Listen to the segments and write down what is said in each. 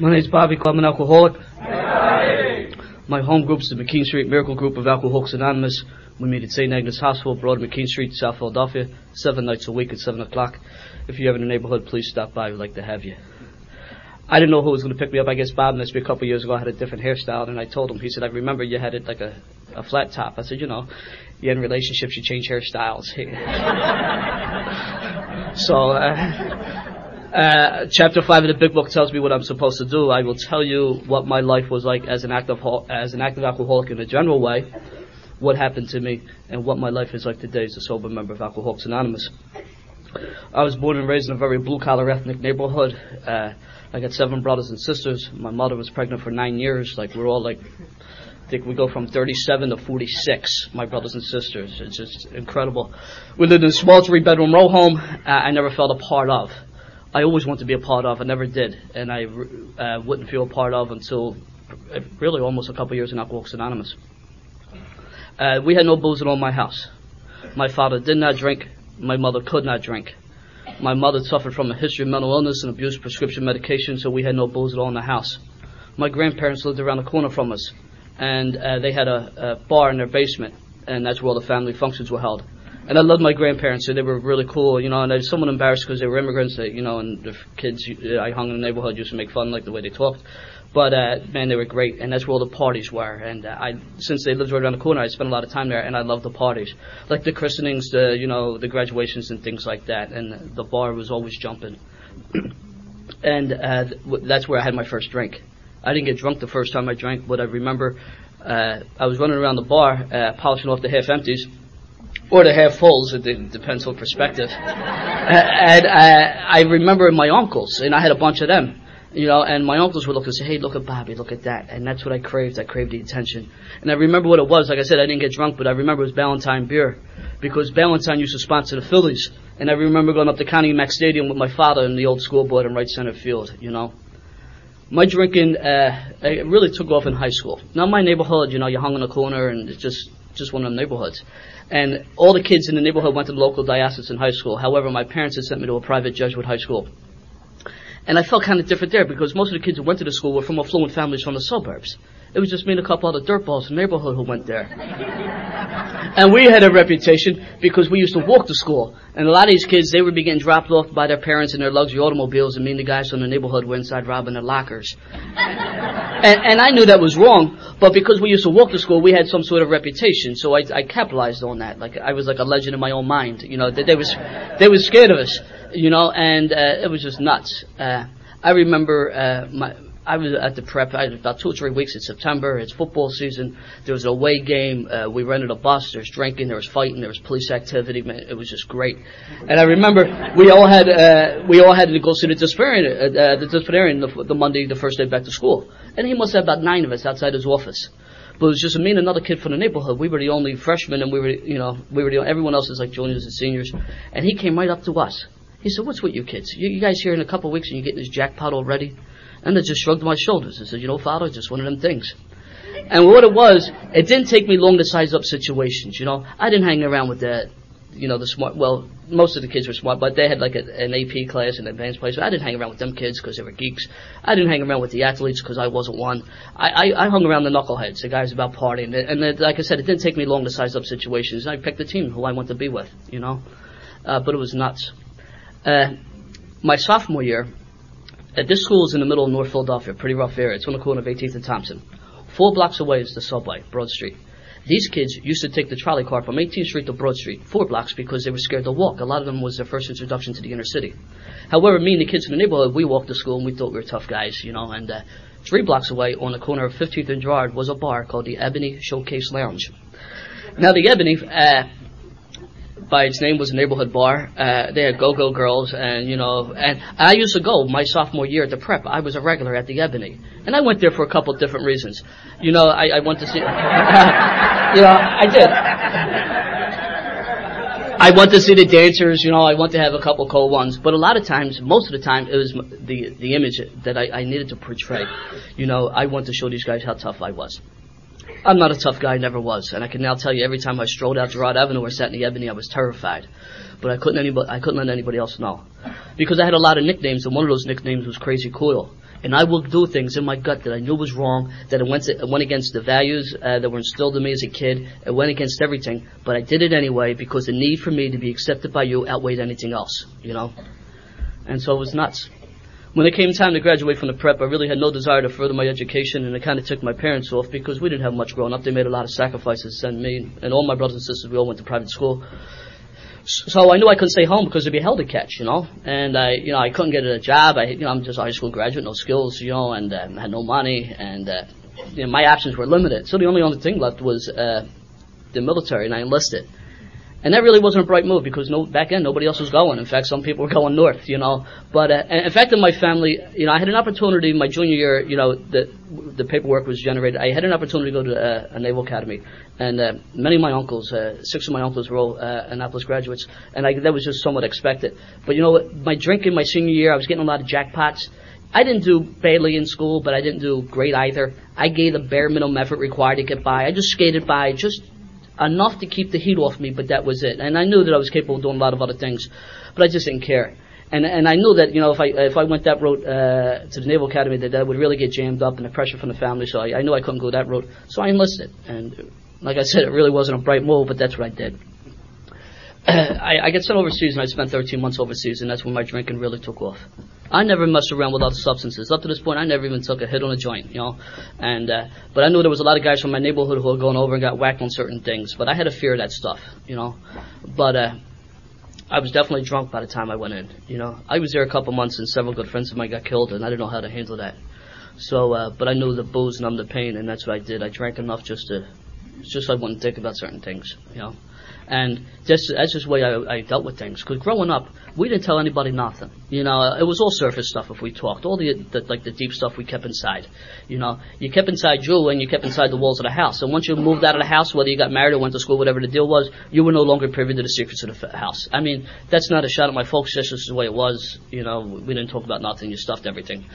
My name's Bobby Club, an alcoholic. My home group's the McKean Street Miracle Group of Alcoholics Anonymous. We meet at St. Agnes Hospital, Broad McKean Street, South Philadelphia, seven nights a week at seven o'clock. If you're in the neighborhood, please stop by. We'd like to have you. I didn't know who was going to pick me up. I guess Bob missed me a couple years ago. I had a different hairstyle, and I told him. He said, "I remember you had it like a, a flat top." I said, "You know, you're in relationships, you change hairstyles." so, uh, uh, chapter five of the big book tells me what I'm supposed to do. I will tell you what my life was like as an active as an active alcoholic in a general way, what happened to me, and what my life is like today as a sober member of Alcoholics Anonymous. I was born and raised in a very blue collar ethnic neighborhood. Uh, I got seven brothers and sisters. My mother was pregnant for nine years. Like we're all like, I think we go from 37 to 46. My brothers and sisters. It's just incredible. We lived in a small three bedroom row home. Uh, I never felt a part of. I always wanted to be a part of. I never did, and I uh, wouldn't feel a part of until uh, really almost a couple years in Alcoholics Anonymous. Uh, we had no booze at all in my house. My father did not drink. My mother could not drink. My mother suffered from a history of mental illness and abused prescription medication, so we had no booze at all in the house. My grandparents lived around the corner from us, and uh, they had a, a bar in their basement, and that's where all the family functions were held. And I loved my grandparents, so they were really cool, you know, and I was somewhat embarrassed because they were immigrants, that, you know, and the kids I hung in the neighborhood used to make fun, like the way they talked. But uh, man, they were great, and that's where all the parties were. And uh, I, since they lived right around the corner, I spent a lot of time there, and I loved the parties, like the christenings, the you know, the graduations and things like that. And the bar was always jumping, and uh, that's where I had my first drink. I didn't get drunk the first time I drank, but I remember uh, I was running around the bar, uh, polishing off the half empties. Or the half fulls, it depends on perspective. and uh, I remember my uncles, and I had a bunch of them you know, and my uncles would look and say, hey, look at Bobby, look at that. And that's what I craved. I craved the attention. And I remember what it was. Like I said, I didn't get drunk, but I remember it was Ballantine beer. Because Ballantine used to sponsor the Phillies. And I remember going up to Connie Mack Stadium with my father in the old school board in right center field, you know. My drinking, uh, it really took off in high school. Now my neighborhood, you know, you hung in a corner and it's just, just one of them neighborhoods. And all the kids in the neighborhood went to the local diocesan high school. However, my parents had sent me to a private Jesuit high school. And I felt kind of different there because most of the kids who went to the school were from affluent families from the suburbs. It was just me and a couple other dirtballs in the neighborhood who went there. and we had a reputation because we used to walk to school. And a lot of these kids, they would be getting dropped off by their parents in their luxury automobiles, and me and the guys from the neighborhood were inside robbing their lockers. and, and I knew that was wrong, but because we used to walk to school, we had some sort of reputation, so I, I capitalized on that. Like, I was like a legend in my own mind, you know, that they was, they was scared of us you know, and uh, it was just nuts. Uh, I remember uh, my. I was at the prep. I had about two or three weeks in September. It's football season. There was a away game. Uh, we rented a bus. There was drinking. There was fighting. There was police activity. Man, it was just great. And I remember we all had uh, we all had to go see the disciplinarian, uh, uh, the disciplinarian the, the Monday, the first day back to school. And he must have about nine of us outside his office. But it was just me and another kid from the neighborhood. We were the only freshmen, and we were, you know, we were the everyone else is like juniors and seniors. And he came right up to us he said, what's with you kids? You, you guys here in a couple of weeks and you're getting this jackpot already? And I just shrugged my shoulders and said, you know, Father, just one of them things. And what it was, it didn't take me long to size up situations, you know. I didn't hang around with that, you know, the smart, well, most of the kids were smart, but they had like a, an AP class and advanced class. I didn't hang around with them kids because they were geeks. I didn't hang around with the athletes because I wasn't one. I, I, I hung around the knuckleheads, the guys about partying. And, and like I said, it didn't take me long to size up situations. I picked the team who I want to be with, you know. Uh, but it was nuts. Uh, my sophomore year, uh, this school is in the middle of North Philadelphia, pretty rough area. It's on the corner of 18th and Thompson. Four blocks away is the subway, Broad Street. These kids used to take the trolley car from 18th Street to Broad Street, four blocks, because they were scared to walk. A lot of them was their first introduction to the inner city. However, me and the kids from the neighborhood, we walked to school and we thought we were tough guys, you know, and uh, three blocks away on the corner of 15th and Girard was a bar called the Ebony Showcase Lounge. Now, the Ebony, uh, by its name was a neighborhood bar. Uh, they had go-go girls, and you know, and I used to go my sophomore year at the prep. I was a regular at the Ebony, and I went there for a couple of different reasons. You know, I, I went to see, you know, I did. I went to see the dancers, you know, I went to have a couple cold ones, but a lot of times, most of the time, it was the the image that I, I needed to portray. You know, I want to show these guys how tough I was. I'm not a tough guy, I never was, and I can now tell you every time I strolled out Girard Avenue or sat in the Ebony, I was terrified. But I couldn't anybody, I couldn't let anybody else know. Because I had a lot of nicknames, and one of those nicknames was Crazy Cool. And I will do things in my gut that I knew was wrong, that it went, to, it went against the values uh, that were instilled in me as a kid. It went against everything, but I did it anyway because the need for me to be accepted by you outweighed anything else, you know? And so it was nuts. When it came time to graduate from the prep, I really had no desire to further my education, and it kind of took my parents off because we didn't have much growing up. They made a lot of sacrifices and me and all my brothers and sisters. We all went to private school. So I knew I couldn't stay home because there'd be hell to catch, you know. And I, you know, I couldn't get a job. I, you know, I'm just a high school graduate, no skills, you know, and um, had no money, and uh, you know, my options were limited. So the only other thing left was uh, the military, and I enlisted. And that really wasn't a bright move because no, back then nobody else was going. In fact, some people were going north, you know. But uh, in fact, in my family, you know, I had an opportunity my junior year. You know, the the paperwork was generated. I had an opportunity to go to uh, a naval academy, and uh, many of my uncles, uh, six of my uncles, were all uh, Annapolis graduates, and I, that was just somewhat expected. But you know? My drinking my senior year, I was getting a lot of jackpots. I didn't do badly in school, but I didn't do great either. I gave the bare minimum effort required to get by. I just skated by, just enough to keep the heat off me, but that was it. And I knew that I was capable of doing a lot of other things, but I just didn't care. And and I knew that you know if I if I went that route uh, to the Naval Academy that that would really get jammed up and the pressure from the family. So I, I knew I couldn't go that route. So I enlisted, and like I said, it really wasn't a bright move, but that's what I did. I, I get sent overseas and I spent 13 months overseas, and that's when my drinking really took off. I never messed around with other substances. Up to this point, I never even took a hit on a joint, you know. And uh, but I knew there was a lot of guys from my neighborhood who were going over and got whacked on certain things. But I had a fear of that stuff, you know. But uh, I was definitely drunk by the time I went in, you know. I was there a couple months, and several good friends of mine got killed, and I didn't know how to handle that. So, uh, but I knew the booze numbed the pain, and that's what I did. I drank enough just to, just so I wouldn't think about certain things, you know. And just, that's just the way I, I dealt with things. Because growing up, we didn't tell anybody nothing. You know, it was all surface stuff if we talked. All the, the like the deep stuff we kept inside. You know, you kept inside you and you kept inside the walls of the house. And once you moved out of the house, whether you got married or went to school, whatever the deal was, you were no longer privy to the secrets of the house. I mean, that's not a shot at my folks. That's just the way it was. You know, we didn't talk about nothing. You stuffed everything.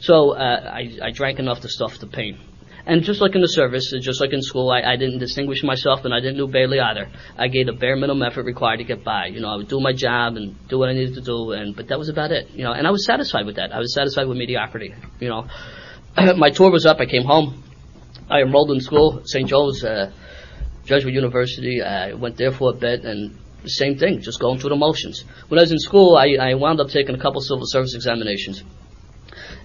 So uh, I, I drank enough to stuff the pain. And just like in the service, just like in school, I, I didn't distinguish myself and I didn't do badly either. I gave the bare minimum effort required to get by. You know, I would do my job and do what I needed to do, and but that was about it. You know, and I was satisfied with that. I was satisfied with mediocrity. You know, my tour was up. I came home. I enrolled in school, St. Joe's uh, Jesuit University. I went there for a bit, and same thing, just going through the motions. When I was in school, I, I wound up taking a couple civil service examinations,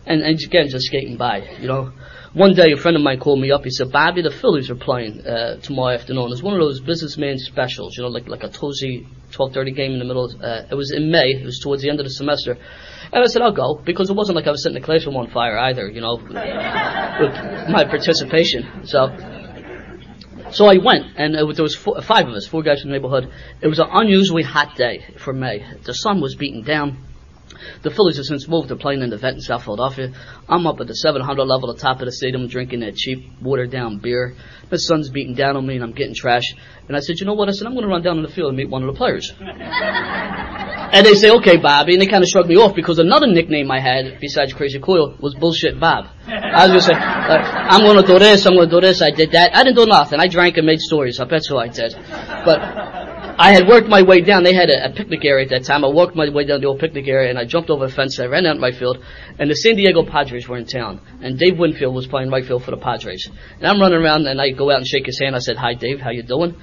and, and again, just skating by. You know. One day, a friend of mine called me up. He said, "Bobby, the Phillies are playing uh, tomorrow afternoon. It's one of those businessman specials, you know, like like a Tozy 12:30 game in the middle. Of, uh, it was in May. It was towards the end of the semester." And I said, "I'll go," because it wasn't like I was setting the classroom on fire either, you know, with my participation. So. So I went, and it there was four, five of us, four guys from the neighborhood. It was an unusually hot day for May. The sun was beating down. The Phillies have since moved. They're playing in the vet in South Philadelphia. I'm up at the 700 level, the top of the stadium, drinking that cheap, watered down beer. The sun's beating down on me, and I'm getting trash. And I said, you know what? I said, I'm going to run down in the field and meet one of the players. and they say, okay, Bobby. And they kind of shrugged me off because another nickname I had, besides Crazy Coil, was Bullshit Bob. I was going to say, uh, I'm going to do this, I'm going to do this, I did that. I didn't do nothing. I drank and made stories. I bet you I did. But I had worked my way down. They had a, a, picnic area at that time. I walked my way down the old picnic area and I jumped over the fence. I ran out in my field and the San Diego Padres were in town and Dave Winfield was playing right field for the Padres. And I'm running around and I go out and shake his hand. I said, hi Dave, how you doing?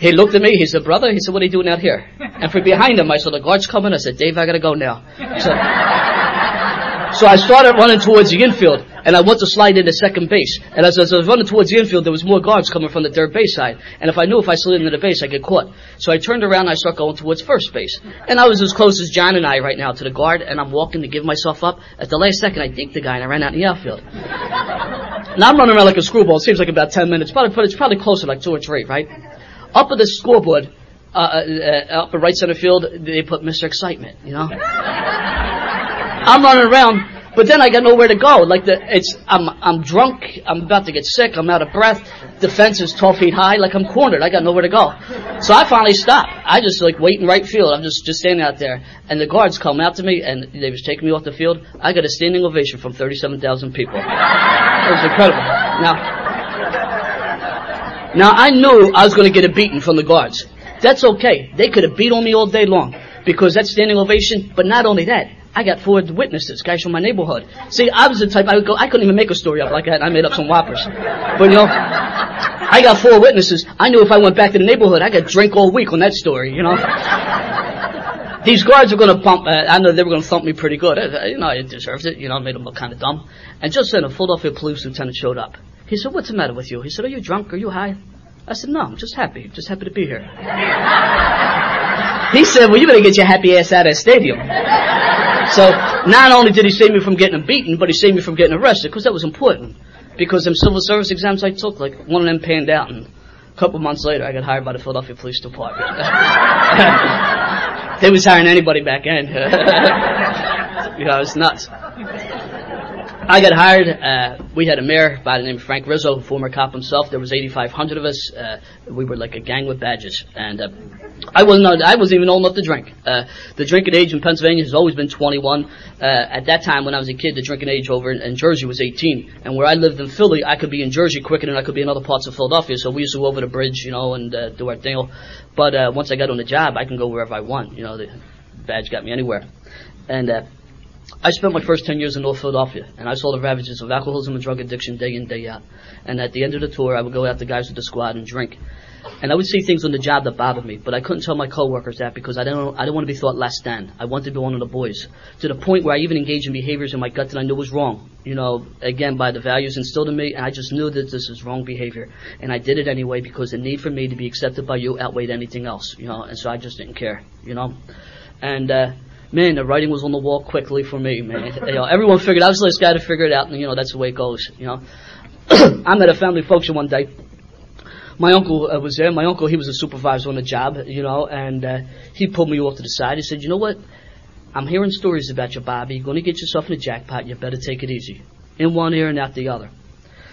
He looked at me. He said, brother, he said, what are you doing out here? And from behind him, I saw the guards coming. I said, Dave, I gotta go now. So, so I started running towards the infield, and I went to slide into second base. And as, I was running towards the infield, there was more guards coming from the third base side. And if I knew if I slid into the base, I'd get caught. So I turned around and I started going towards first base. And I was as close as John and I right now to the guard, and I'm walking to give myself up. At the last second, I dinked the guy, and I ran out in the outfield. now I'm running around like a screwball. It seems like about 10 minutes, but it's probably closer, like two or three, right? Up at the scoreboard, uh, uh, up at right center field, they put Mr. Excitement, you know? I'm running around, but then I got nowhere to go. Like the, it's, I'm, I'm drunk, I'm about to get sick, I'm out of breath, the fence is 12 feet high, like I'm cornered, I got nowhere to go. So I finally stop. I just like wait in right field, I'm just, just standing out there, and the guards come out to me, and they was taking me off the field. I got a standing ovation from 37,000 people. It was incredible. Now, Now I knew I was going to get a beating from the guards. That's okay. They could have beat on me all day long because that's standing ovation. But not only that, I got four witnesses, guys from my neighborhood. See, I was the type I would go. I couldn't even make a story up like that. I made up some whoppers. But you know, I got four witnesses. I knew if I went back to the neighborhood, I could drink all week on that story. You know. These guards were going to pump. Uh, I know they were going to thump me pretty good. Uh, you know, I deserved it. You know, I made them look kind of dumb. And just then, a Philadelphia police lieutenant showed up. He said, "What's the matter with you?" He said, "Are you drunk? Are you high?" I said, "No, I'm just happy. Just happy to be here." He said, "Well, you better get your happy ass out of the stadium." So not only did he save me from getting beaten, but he saved me from getting arrested because that was important. Because them civil service exams I took, like one of them panned out, and a couple months later, I got hired by the Philadelphia Police Department. they was hiring anybody back then. you know, it's nuts. I got hired. Uh, we had a mayor by the name of Frank Rizzo, former cop himself. There was 8,500 of us. Uh, we were like a gang with badges, and uh, I wasn't. I wasn't even old enough to drink. Uh, the drinking age in Pennsylvania has always been 21. Uh, at that time, when I was a kid, the drinking age over in, in, Jersey was 18. And where I lived in Philly, I could be in Jersey quicker than I could be in other parts of Philadelphia. So we used to go over the bridge, you know, and uh, do our thing. But once I got on the job, I can go wherever I want. You know, the badge got me anywhere, and I spent my first 10 years in North Philadelphia, and I saw the ravages of alcoholism and drug addiction day in, day out. And at the end of the tour, I would go out to guys with the squad and drink. And I would see things on the job that bothered me, but I couldn't tell my coworkers that because I didn't, I didn't want to be thought less than. I wanted to be one of the boys. To the point where I even engaged in behaviors in my gut that I knew was wrong. You know, again, by the values instilled in me, and I just knew that this is wrong behavior. And I did it anyway because the need for me to be accepted by you outweighed anything else, you know, and so I just didn't care, you know. And, uh, man, the writing was on the wall quickly for me, man. you know, everyone figured I was the last guy to figure it out, and you know that's the way it goes. You know, I'm at a family function one day. My uncle uh, was there. My uncle, he was a supervisor on the job, you know, and uh, he pulled me off to the side. He said, "You know what? I'm hearing stories about you, Bobby. You're going to get yourself in a jackpot. You better take it easy, in one ear and out the other."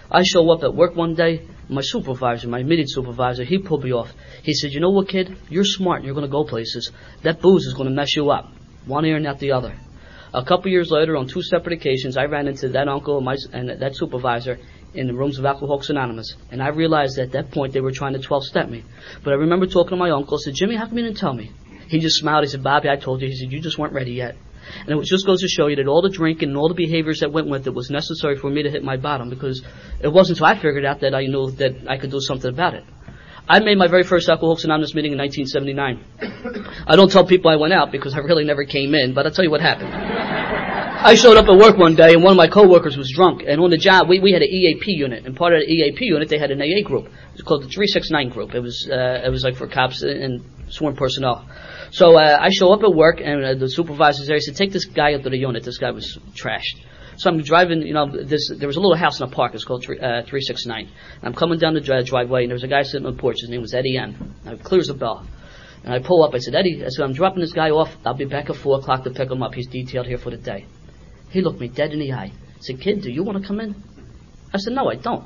I show up at work one day. My supervisor, my immediate supervisor, he pulled me off. He said, "You know what, kid? You're smart. and You're going to go places. That booze is going to mess you up." One ear and out the other. A couple years later, on two separate occasions, I ran into that uncle and, my, and that supervisor in the rooms of Alcoholics Anonymous, and I realized at that point they were trying to 12-step me. But I remember talking to my uncle. I said, Jimmy, how come you didn't tell me? He just smiled. He said, Bobby, I told you. He said, you just weren't ready yet. And it just goes to show you that all the drinking and all the behaviors that went with it was necessary for me to hit my bottom because it wasn't until I figured out that I knew that I could do something about it. I made my very first Alcoholics Anonymous meeting in 1979. I don't tell people I went out because I really never came in, but I'll tell you what happened. I showed up at work one day and one of my coworkers was drunk, and on the job we, we had an EAP unit, and part of the EAP unit they had an AA group. It was called the 369 group. It was uh, it was like for cops and sworn personnel. So uh, I show up at work, and uh, the supervisor's there. He said, "Take this guy up to the unit. This guy was trashed." So I'm driving, you know, this, there was a little house in a park. It's called uh, 369. I'm coming down the driveway, and there was a guy sitting on the porch. His name was Eddie M. Now, clears a bell. And I pull up. I said, Eddie, I said, I'm dropping this guy off. I'll be back at 4 o'clock to pick him up. He's detailed here for the day. He looked me dead in the eye. I said, kid, do you want to come in? I said, no, I don't.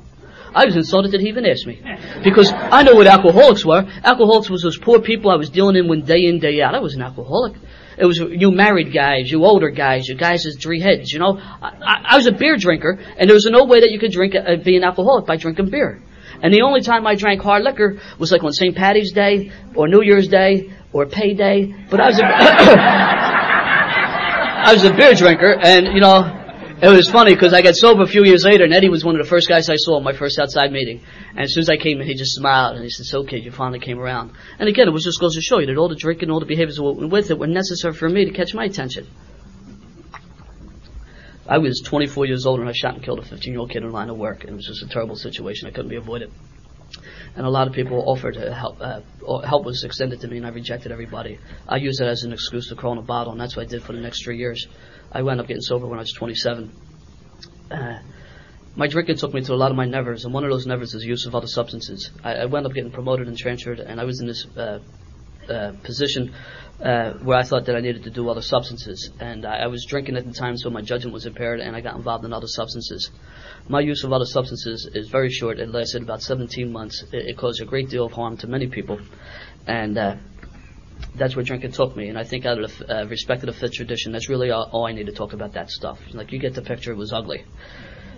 I was insulted that he even asked me. Because I know what alcoholics were. Alcoholics was those poor people I was dealing in with day in, day out. I was an alcoholic. It was you married guys, you older guys, you guys with three heads, you know. I, I, was a beer drinker, and there was no way that you could drink, uh, be an alcoholic by drinking beer. And the only time I drank hard liquor was like on St. Patty's Day, or New Year's Day, or payday. But I was a, I was a beer drinker, and you know, it was funny because I got sober a few years later, and Eddie was one of the first guys I saw at my first outside meeting. And as soon as I came in, he just smiled and he said, "So, kid, you finally came around." And again, it was just goes to show you that all the drinking, all the behaviors that went with it were necessary for me to catch my attention. I was 24 years old and I shot and killed a 15-year-old kid in line of work. It was just a terrible situation. I couldn't be avoided. And a lot of people offered to help. Uh, help was extended to me, and I rejected everybody. I used it as an excuse to crawl in a bottle, and that's what I did for the next three years. I wound up getting sober when I was 27. Uh, my drinking took me to a lot of my nevers, and one of those nevers is use of other substances. I, I wound up getting promoted and transferred, and I was in this uh, uh, position uh, where I thought that I needed to do other substances. And I, I, was drinking at the time, so my judgment was impaired, and I got involved in other substances. My use of other substances is very short. It lasted about 17 months. It, it caused a great deal of harm to many people. And uh, that's where drinking took me. And I think out of the, uh, respect to the tradition, that's really all, all, I need to talk about that stuff. Like you get the picture, it was ugly.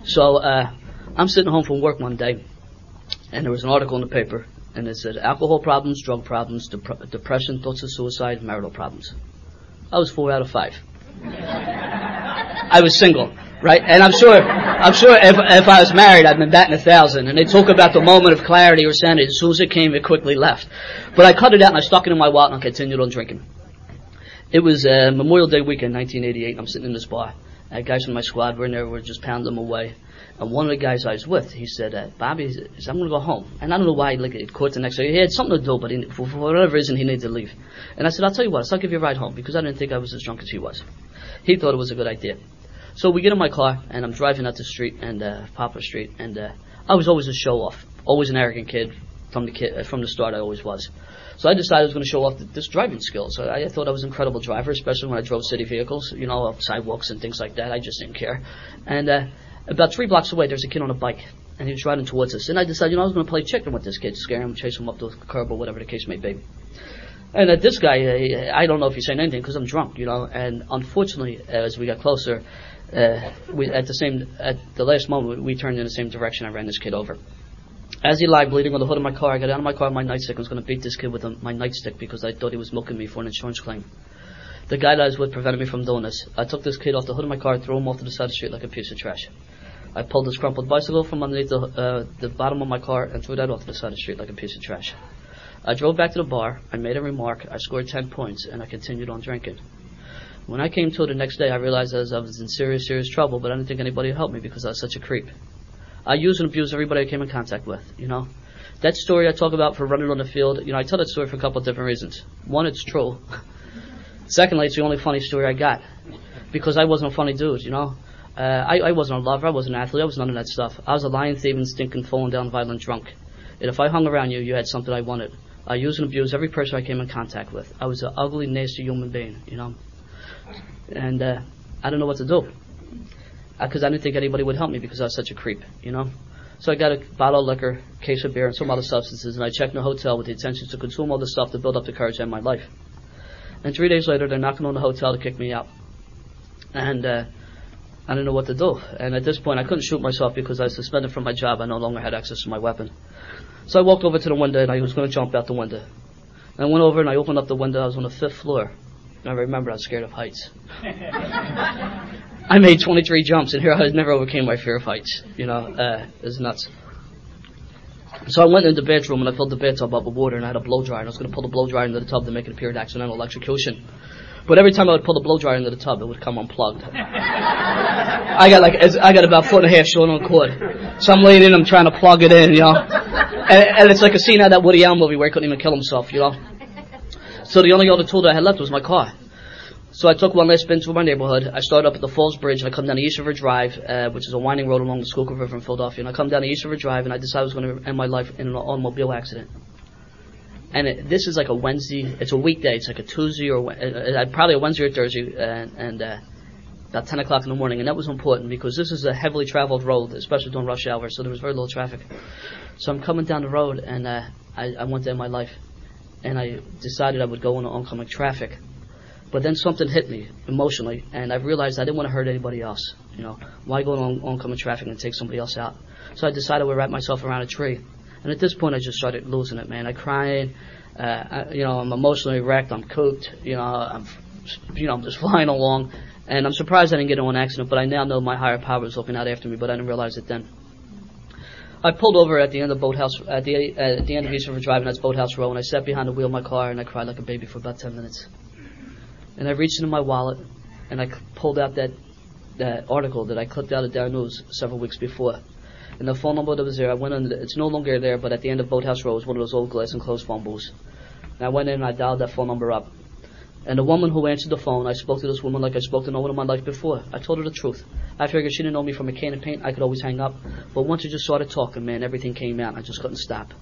So uh, I'm sitting home from work one day, and there was an article in the paper, and it said alcohol problems, drug problems, dep- depression, thoughts of suicide, marital problems. I was four out of five. I was single, right? And I'm sure, I'm sure if, if I was married, I'd been batting a thousand. And they talk about the moment of clarity or sanity. As soon as it came, it quickly left. But I cut it out and I stuck it in my wallet and I continued on drinking. It was uh, Memorial Day weekend, 1988. I'm sitting in this bar. Uh, guys from my squad were in there. We're just pounding them away. And one of the guys I was with, he said, uh, Bobby, he said, I'm going to go home. And I don't know why, like, it caught the next day. He had something to do, but he, for, for whatever reason, he needed to leave. And I said, I'll tell you what, I'll give you a ride home, because I didn't think I was as drunk as he was. He thought it was a good idea. So we get in my car, and I'm driving out the street, and, uh, Poplar Street, and, uh, I was always a show-off. Always an arrogant kid. From the kid, uh, from the start, I always was. So I decided I was going to show off this driving skills. I, I thought I was an incredible driver, especially when I drove city vehicles, you know, sidewalks and things like that. I just didn't care. And, uh, about three blocks away, there's a kid on a bike, and he was riding towards us. And I decided, you know, I was going to play chicken with this kid, scare him, chase him up the curb or whatever the case may be. And uh, this guy, uh, I don't know if he's saying anything because I'm drunk, you know. And unfortunately, uh, as we got closer, uh, we at the same at the last moment we turned in the same direction. I ran this kid over. As he lied bleeding on the hood of my car, I got out of my car with my nightstick. I was going to beat this kid with a, my nightstick because I thought he was milking me for an insurance claim. The guy that I was with prevented me from doing this. I took this kid off the hood of my car, threw him off to the side of the street like a piece of trash. I pulled this crumpled bicycle from underneath the, uh, the bottom of my car and threw that off to the side of the street like a piece of trash. I drove back to the bar. I made a remark. I scored 10 points and I continued on drinking. When I came to the next day, I realized I was, I was in serious, serious trouble, but I didn't think anybody would help me because I was such a creep. I used and abused everybody I came in contact with, you know. That story I talk about for running on the field, you know, I tell that story for a couple of different reasons. One, it's true. Secondly, it's the only funny story I got. Because I wasn't a funny dude, you know. Uh, I, I wasn't a lover, I wasn't an athlete, I was none of that stuff. I was a lying, thieving, stinking, falling down, violent drunk. And if I hung around you, you had something I wanted. I used and abused every person I came in contact with. I was an ugly, nasty human being, you know. And uh, I don't know what to do. Because uh, I didn't think anybody would help me because I was such a creep, you know. So I got a bottle of liquor, case of beer, and some other substances, and I checked in the hotel with the intention to consume all this stuff to build up the courage in my life. And three days later, they're knocking on the hotel to kick me out. And uh, I didn't know what to do. And at this point, I couldn't shoot myself because I was suspended from my job. I no longer had access to my weapon. So I walked over to the window and I was going to jump out the window. And I went over and I opened up the window. I was on the fifth floor. I remember I was scared of heights. I made 23 jumps, and here I never overcame my fear of heights. You know, uh, nuts. So I went in the bedroom and I filled the bathtub up with water and I had a blow dryer and I was going to pull the blow dryer into the tub to make it appear an accidental electrocution. But every time I would pull the blow dryer into the tub, it would come unplugged. I got like I got about foot and a half short on cord, so I'm laying in, I'm trying to plug it in, you know. And, and it's like a scene out of that Woody Allen movie where he couldn't even kill himself, you know. So the only other tool that I had left was my car. So I took one last spin through my neighborhood. I started up at the Falls Bridge and I come down the East River Drive, uh, which is a winding road along the Schuylkill River in Philadelphia. And I come down the East River Drive and I decided I was going to end my life in an automobile accident. And it, this is like a Wednesday, it's a weekday, it's like a Tuesday or uh, uh, probably a Wednesday or Thursday, and, and uh, about 10 o'clock in the morning. And that was important because this is a heavily traveled road, especially during rush hour, so there was very little traffic. So I'm coming down the road and uh, I, I wanted to end my life. And I decided I would go into oncoming traffic. But then something hit me emotionally, and I realized I didn't want to hurt anybody else. You know, why go on oncoming traffic and take somebody else out? So I decided I would wrap myself around a tree. And at this point, I just started losing it, man. I cried. Uh, I, you know, I'm emotionally wrecked. I'm cooked. You know, I'm, you know, I'm just flying along. And I'm surprised I didn't get into an accident, but I now know my higher power was looking out after me, but I didn't realize it then. I pulled over at the end of Boathouse, at the, uh, at the end of East River Drive, and that's Boathouse Row, and I sat behind the wheel of my car, and I cried like a baby for about 10 minutes. And I reached into my wallet, and I pulled out that, that article that I clipped out of Daily News several weeks before and the phone number that was there, I went on. It's no longer there, but at the end of Boathouse Row was one of those old glass enclosed phone booths. And I went in and I dialed that phone number up. And the woman who answered the phone, I spoke to this woman like I spoke to no one in my life before. I told her the truth. I figured she didn't know me from a can of paint. I could always hang up. But once we just started talking, man, everything came out. I just couldn't stop.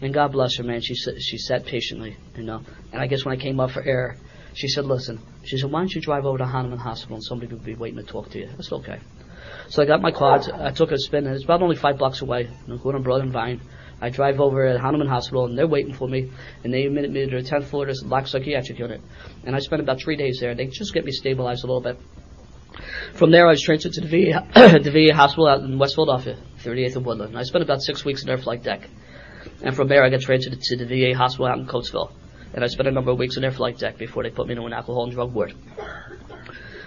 And God bless her, man. She she sat patiently, you know. And I guess when I came up for air, she said, "Listen," she said, "Why don't you drive over to Hahnemann Hospital and somebody will be waiting to talk to you?" I said, "Okay." So I got my car. I took a spin, and it's about only five blocks away. You know, Broad and Vine. I drive over at Hahnemann Hospital, and they're waiting for me, and they admitted me to the 10th floor of locked psychiatric unit. And I spent about three days there. They just get me stabilized a little bit. From there, I was transferred to the VA, the VA hospital out in West Philadelphia, 38th and Woodland. And I spent about six weeks in their flight deck. And from there, I got transferred to the VA hospital out in Coatesville. And I spent a number of weeks in their flight deck before they put me into an alcohol and drug ward.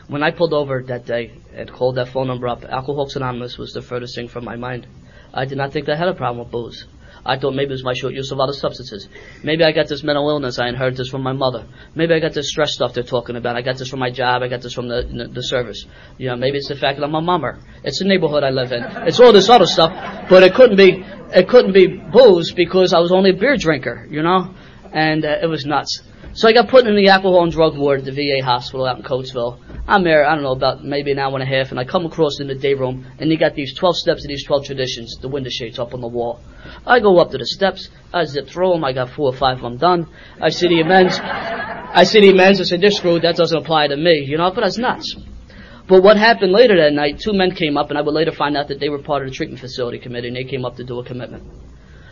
When I pulled over that day and called that phone number up, Alcoholics Anonymous was the furthest thing from my mind. I did not think they had a problem with booze. I thought maybe it was my short use of other substances. Maybe I got this mental illness. I inherited this from my mother. Maybe I got this stress stuff they're talking about. I got this from my job. I got this from the, the, the service. You know, maybe it's the fact that I'm a mummer. It's the neighborhood I live in. It's all this other stuff. But it couldn't be, it couldn't be booze because I was only a beer drinker, you know? And uh, it was nuts. So I got put in the alcohol and drug ward at the VA hospital out in Coatesville. I'm there, I don't know, about maybe an hour and a half, and I come across in the day room, and you got these 12 steps of these 12 traditions, the window shades up on the wall. I go up to the steps, I zip through them, I got four or five of them done. I see the amends, I see the amends, I said, this screwed, that doesn't apply to me, you know, but that's nuts. But what happened later that night, two men came up, and I would later find out that they were part of the treatment facility committee, and they came up to do a commitment.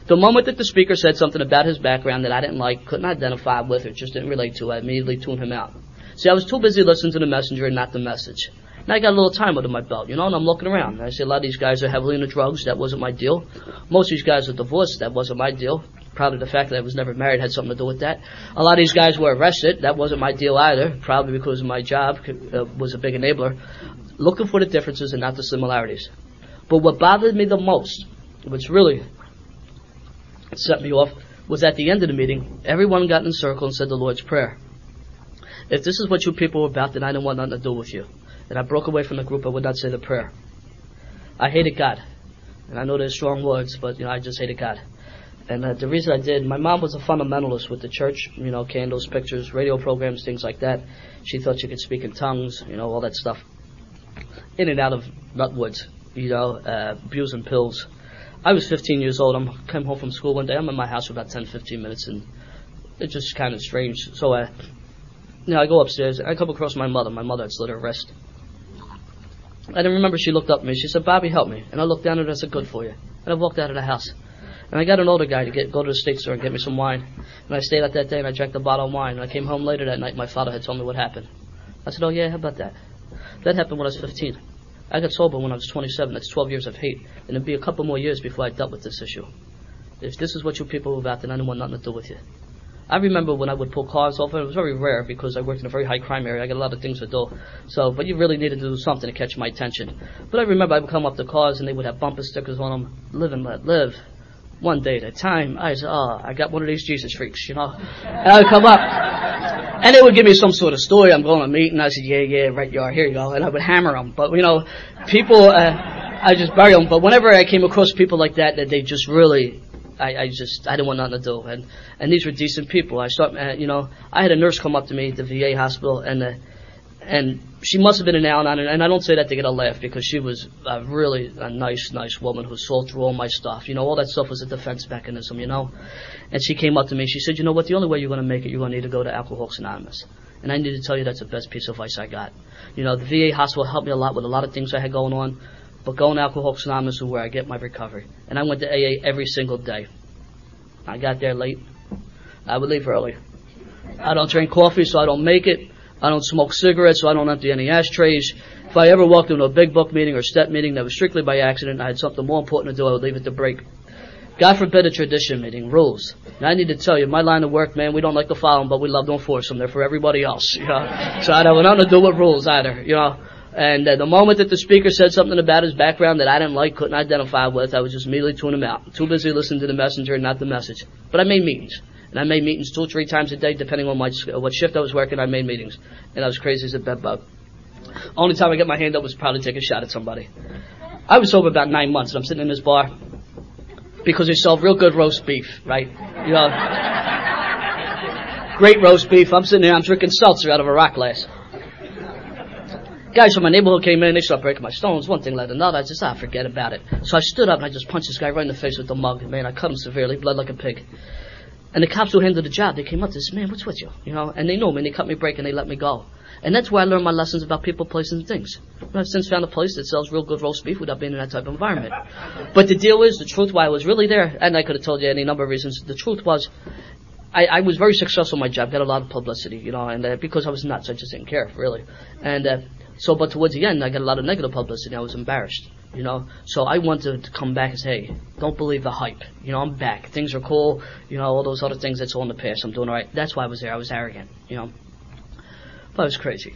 The moment that the speaker said something about his background that I didn't like, couldn't identify with, or just didn't relate to, I immediately tuned him out. See, I was too busy listening to the messenger and not the message. Now I got a little time under my belt, you know, and I'm looking around. And I see a lot of these guys are heavily into drugs. That wasn't my deal. Most of these guys are divorced. That wasn't my deal. Probably the fact that I was never married had something to do with that. A lot of these guys were arrested. That wasn't my deal either. Probably because my job uh, was a big enabler. Looking for the differences and not the similarities. But what bothered me the most, which really set me off, was at the end of the meeting, everyone got in a circle and said the Lord's Prayer. If this is what you people were about, then I don't want nothing to do with you. And I broke away from the group. I would not say the prayer. I hated God. And I know there's strong words, but, you know, I just hated God. And uh, the reason I did, my mom was a fundamentalist with the church, you know, candles, pictures, radio programs, things like that. She thought she could speak in tongues, you know, all that stuff. In and out of nutwoods, you know, uh, abusing pills. I was 15 years old. I came home from school one day. I'm in my house for about 10, 15 minutes, and it's just kind of strange. So I, you know, I go upstairs. I come across my mother. My mother had slit her wrist. I didn't remember she looked up at me. She said, Bobby, help me. And I looked down at her and I said, good for you. And I walked out of the house. And I got an older guy to get go to the state store and get me some wine. And I stayed out that day and I drank the bottle of wine. And I came home later that night. My father had told me what happened. I said, oh yeah, how about that? That happened when I was 15. I got sober when I was 27. That's 12 years of hate. And it'd be a couple more years before I dealt with this issue. If this is what you people are about, then I don't want nothing to do with you. I remember when I would pull cars over. It was very rare because I worked in a very high crime area. I got a lot of things to do. So, but you really needed to do something to catch my attention. But I remember I would come up to cars and they would have bumper stickers on them. Live and let live. One day at a time. I said, oh, I got one of these Jesus freaks, you know. And I would come up. And they would give me some sort of story. I'm going to meet, and I said, yeah, yeah, right you are. Here you go. And I would hammer them. But, you know, people, uh, I just bury them. But whenever I came across people like that, that they just really I, I just I didn't want nothing to do. And and these were decent people. I start, uh, you know, I had a nurse come up to me at the VA hospital, and uh, and she must have been an Al-Anon, and I don't say that to get a laugh because she was a really a nice, nice woman who saw through all my stuff. You know, all that stuff was a defense mechanism. You know, and she came up to me. She said, you know what? The only way you're going to make it, you're going to need to go to Alcoholics Anonymous. And I need to tell you that's the best piece of advice I got. You know, the VA hospital helped me a lot with a lot of things I had going on. But going to Alcoholics Anonymous is where I get my recovery. And I went to AA every single day. I got there late. I would leave early. I don't drink coffee, so I don't make it. I don't smoke cigarettes, so I don't empty any ashtrays. If I ever walked into a big book meeting or step meeting that was strictly by accident, I had something more important to do, I would leave it to break. God forbid a tradition meeting, rules. And I need to tell you, my line of work, man, we don't like to follow them, but we love to enforce them. They're for everybody else, you know. So I don't have nothing to do with rules either, you know. And uh, the moment that the speaker said something about his background that I didn't like, couldn't identify with, I was just immediately tune him out. Too busy listening to the messenger and not the message. But I made meetings. And I made meetings two or three times a day, depending on my, what shift I was working, I made meetings. And I was crazy as a bedbug. Only time I got my hand up was probably take a shot at somebody. I was sober about nine months, and I'm sitting in this bar because they sell real good roast beef, right? You know, great roast beef. I'm sitting there, I'm drinking seltzer out of a rock glass guys from my neighborhood came in, they started breaking my stones, one thing led to another. I just, ah, forget about it. So I stood up and I just punched this guy right in the face with the mug. Man, I cut him severely, blood like a pig. And the cops who handled the job, they came up to this, man, what's with you? You know, and they knew me and they cut me break and they let me go. And that's where I learned my lessons about people, places, and things. I've since found a place that sells real good roast beef without being in that type of environment. But the deal is, the truth why I was really there, and I could have told you any number of reasons, the truth was, I, I was very successful in my job, got a lot of publicity, you know, and uh, because I was nuts, I just didn't care, really. And uh, so, but towards the end, I got a lot of negative publicity. I was embarrassed. You know. So I wanted to come back and say, hey, don't believe the hype. You know, I'm back. Things are cool. You know, all those other things that's all in the past. I'm doing all right. That's why I was there. I was arrogant, you know. But it was crazy.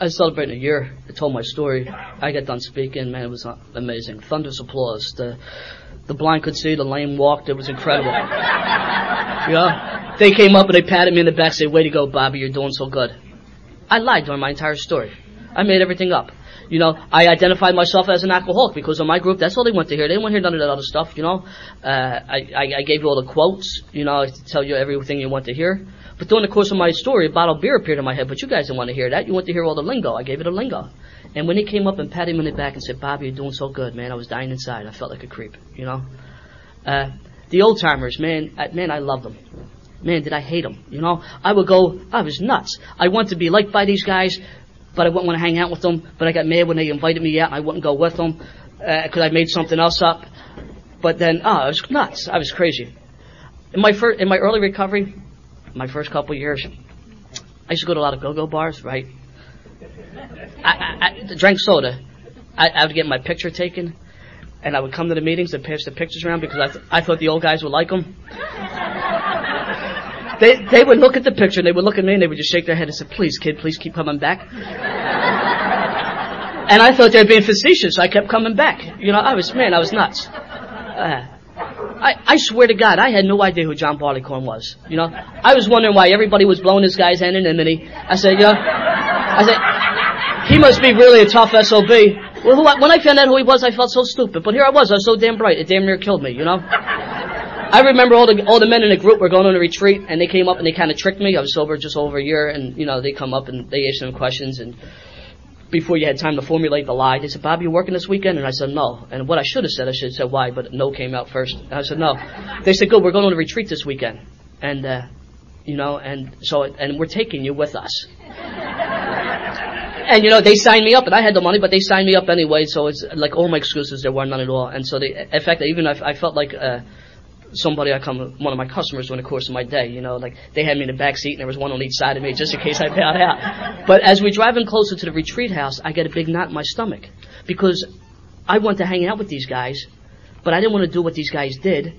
I was celebrating a year. I told my story. I got done speaking. Man, it was amazing. Thunderous applause. The the blind could see, the lame walked. It was incredible. know, they came up and they patted me in the back, said, "Way to go, Bobby! You're doing so good." I lied during my entire story. I made everything up. You know, I identified myself as an alcoholic because of my group. That's all they want to hear. They want to hear none of that other stuff. You know, uh, I, I, I gave you all the quotes. You know, to tell you everything you want to hear. But during the course of my story, a bottle of beer appeared in my head. But you guys didn't want to hear that. You want to hear all the lingo. I gave you the lingo. And when he came up and patted me on the back and said, "Bobby, you're doing so good, man," I was dying inside. I felt like a creep. You know, uh, the old timers, man, man, I love them. Man, did I hate them. You know, I would go. I was nuts. I wanted to be liked by these guys but I wouldn't want to hang out with them. But I got mad when they invited me out, and I wouldn't go with them because uh, I made something else up. But then, oh, I was nuts. I was crazy. In my first, in my early recovery, my first couple years, I used to go to a lot of go-go bars, right? I, I, I drank soda. I, I would get my picture taken, and I would come to the meetings and pass the pictures around because I, th- I thought the old guys would like them. They, they would look at the picture and they would look at me and they would just shake their head and say, please, kid, please keep coming back. And I thought they were being facetious. I kept coming back. You know, I was, man, I was nuts. Uh, I, I swear to God, I had no idea who John Barleycorn was. You know, I was wondering why everybody was blowing this guy's anonymity. I said, you know, I said, he must be really a tough SOB. Well, when I found out who he was, I felt so stupid. But here I was, I was so damn bright, it damn near killed me, you know? I remember all the all the men in the group were going on a retreat, and they came up and they kind of tricked me. I was sober just over a year, and you know they come up and they asked them questions, and before you had time to formulate the lie, they said, "Bob, you working this weekend?" And I said, "No." And what I should have said, I should have said why, but no came out first. And I said, "No." They said, "Good, we're going on a retreat this weekend," and uh, you know, and so and we're taking you with us. and you know, they signed me up, and I had the money, but they signed me up anyway. So it's like all my excuses, there were none at all. And so they, in fact, even I, I felt like. Uh, somebody I come, one of my customers during the course of my day. You know, like they had me in the back seat and there was one on each side of me just in case I bowed out. But as we're driving closer to the retreat house, I get a big knot in my stomach because I want to hang out with these guys, but I didn't want to do what these guys did,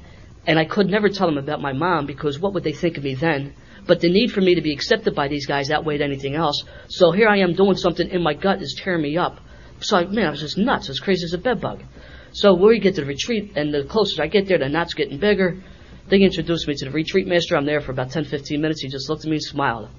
and I could never tell them about my mom because what would they think of me then? But the need for me to be accepted by these guys outweighed anything else. So here I am doing something in my gut is tearing me up. So I, man, I was just nuts, as crazy as a bedbug. So we get to the retreat, and the closer I get there, the knot's getting bigger. They introduced me to the retreat master. I'm there for about 10, 15 minutes. He just looked at me and smiled.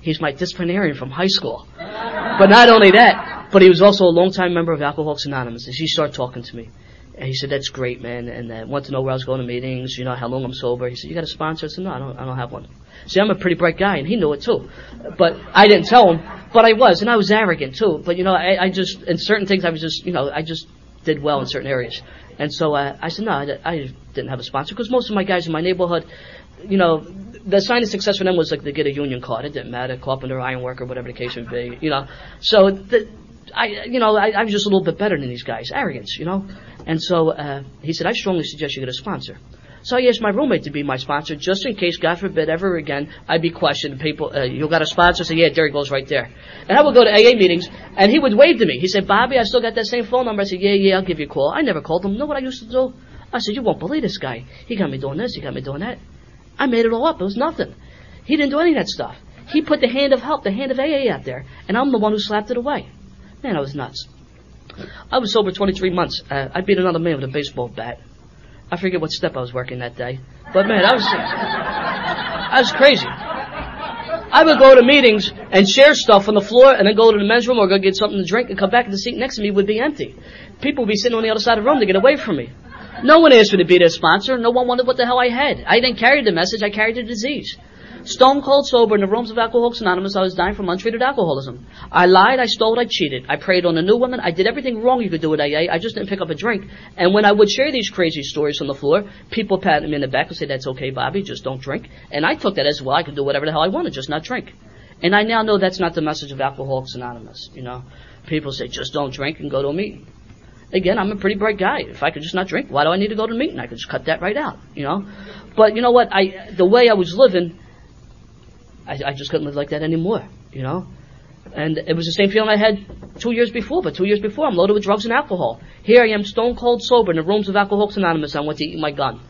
He's my disciplinarian from high school. But not only that, but he was also a longtime member of Alcoholics Anonymous. And he started talking to me. And he said, that's great, man. And uh, wanted to know where I was going to meetings, you know, how long I'm sober. He said, you got a sponsor? I said, no, I don't, I don't have one. See, I'm a pretty bright guy, and he knew it too. But I didn't tell him, but I was, and I was arrogant too. But you know, I, I just, in certain things, I was just, you know, I just did well in certain areas. And so uh, I said, no, I, I didn't have a sponsor because most of my guys in my neighborhood, you know, the sign of success for them was like to get a union card. It didn't matter, carpenter, ironworker, whatever the case may be, you know. So the, I, you know, I, I was just a little bit better than these guys, arrogance, you know. And so uh, he said, I strongly suggest you get a sponsor. So I asked my roommate to be my sponsor, just in case, God forbid, ever again I'd be questioned. People, uh, you got a sponsor? Say, yeah, he goes, right there. And I would go to AA meetings, and he would wave to me. He said, Bobby, I still got that same phone number. I said, yeah, yeah, I'll give you a call. I never called him. Know what I used to do? I said, you won't believe this guy. He got me doing this. He got me doing that. I made it all up. It was nothing. He didn't do any of that stuff. He put the hand of help, the hand of AA out there, and I'm the one who slapped it away. Man, I was nuts. I was sober 23 months. Uh, I beat another man with a baseball bat. I forget what step I was working that day. But man, I was, I was crazy. I would go to meetings and share stuff on the floor and then go to the men's room or go get something to drink and come back and the seat next to me would be empty. People would be sitting on the other side of the room to get away from me. No one asked me to be their sponsor. No one wondered what the hell I had. I didn't carry the message, I carried the disease. Stone cold sober in the rooms of Alcoholics Anonymous, I was dying from untreated alcoholism. I lied, I stole, I cheated. I preyed on a new woman. I did everything wrong you could do at AA. I just didn't pick up a drink. And when I would share these crazy stories on the floor, people patted me in the back and say, that's okay, Bobby, just don't drink. And I took that as well. I could do whatever the hell I wanted, just not drink. And I now know that's not the message of Alcoholics Anonymous, you know. People say, just don't drink and go to a meeting. Again, I'm a pretty bright guy. If I could just not drink, why do I need to go to a meeting? I could just cut that right out, you know. But you know what? I the way I was living, I, I just couldn't live like that anymore, you know. And it was the same feeling I had two years before, but two years before I'm loaded with drugs and alcohol. Here I am stone cold sober in the rooms of Alcoholics Anonymous. And I went to eat my gun.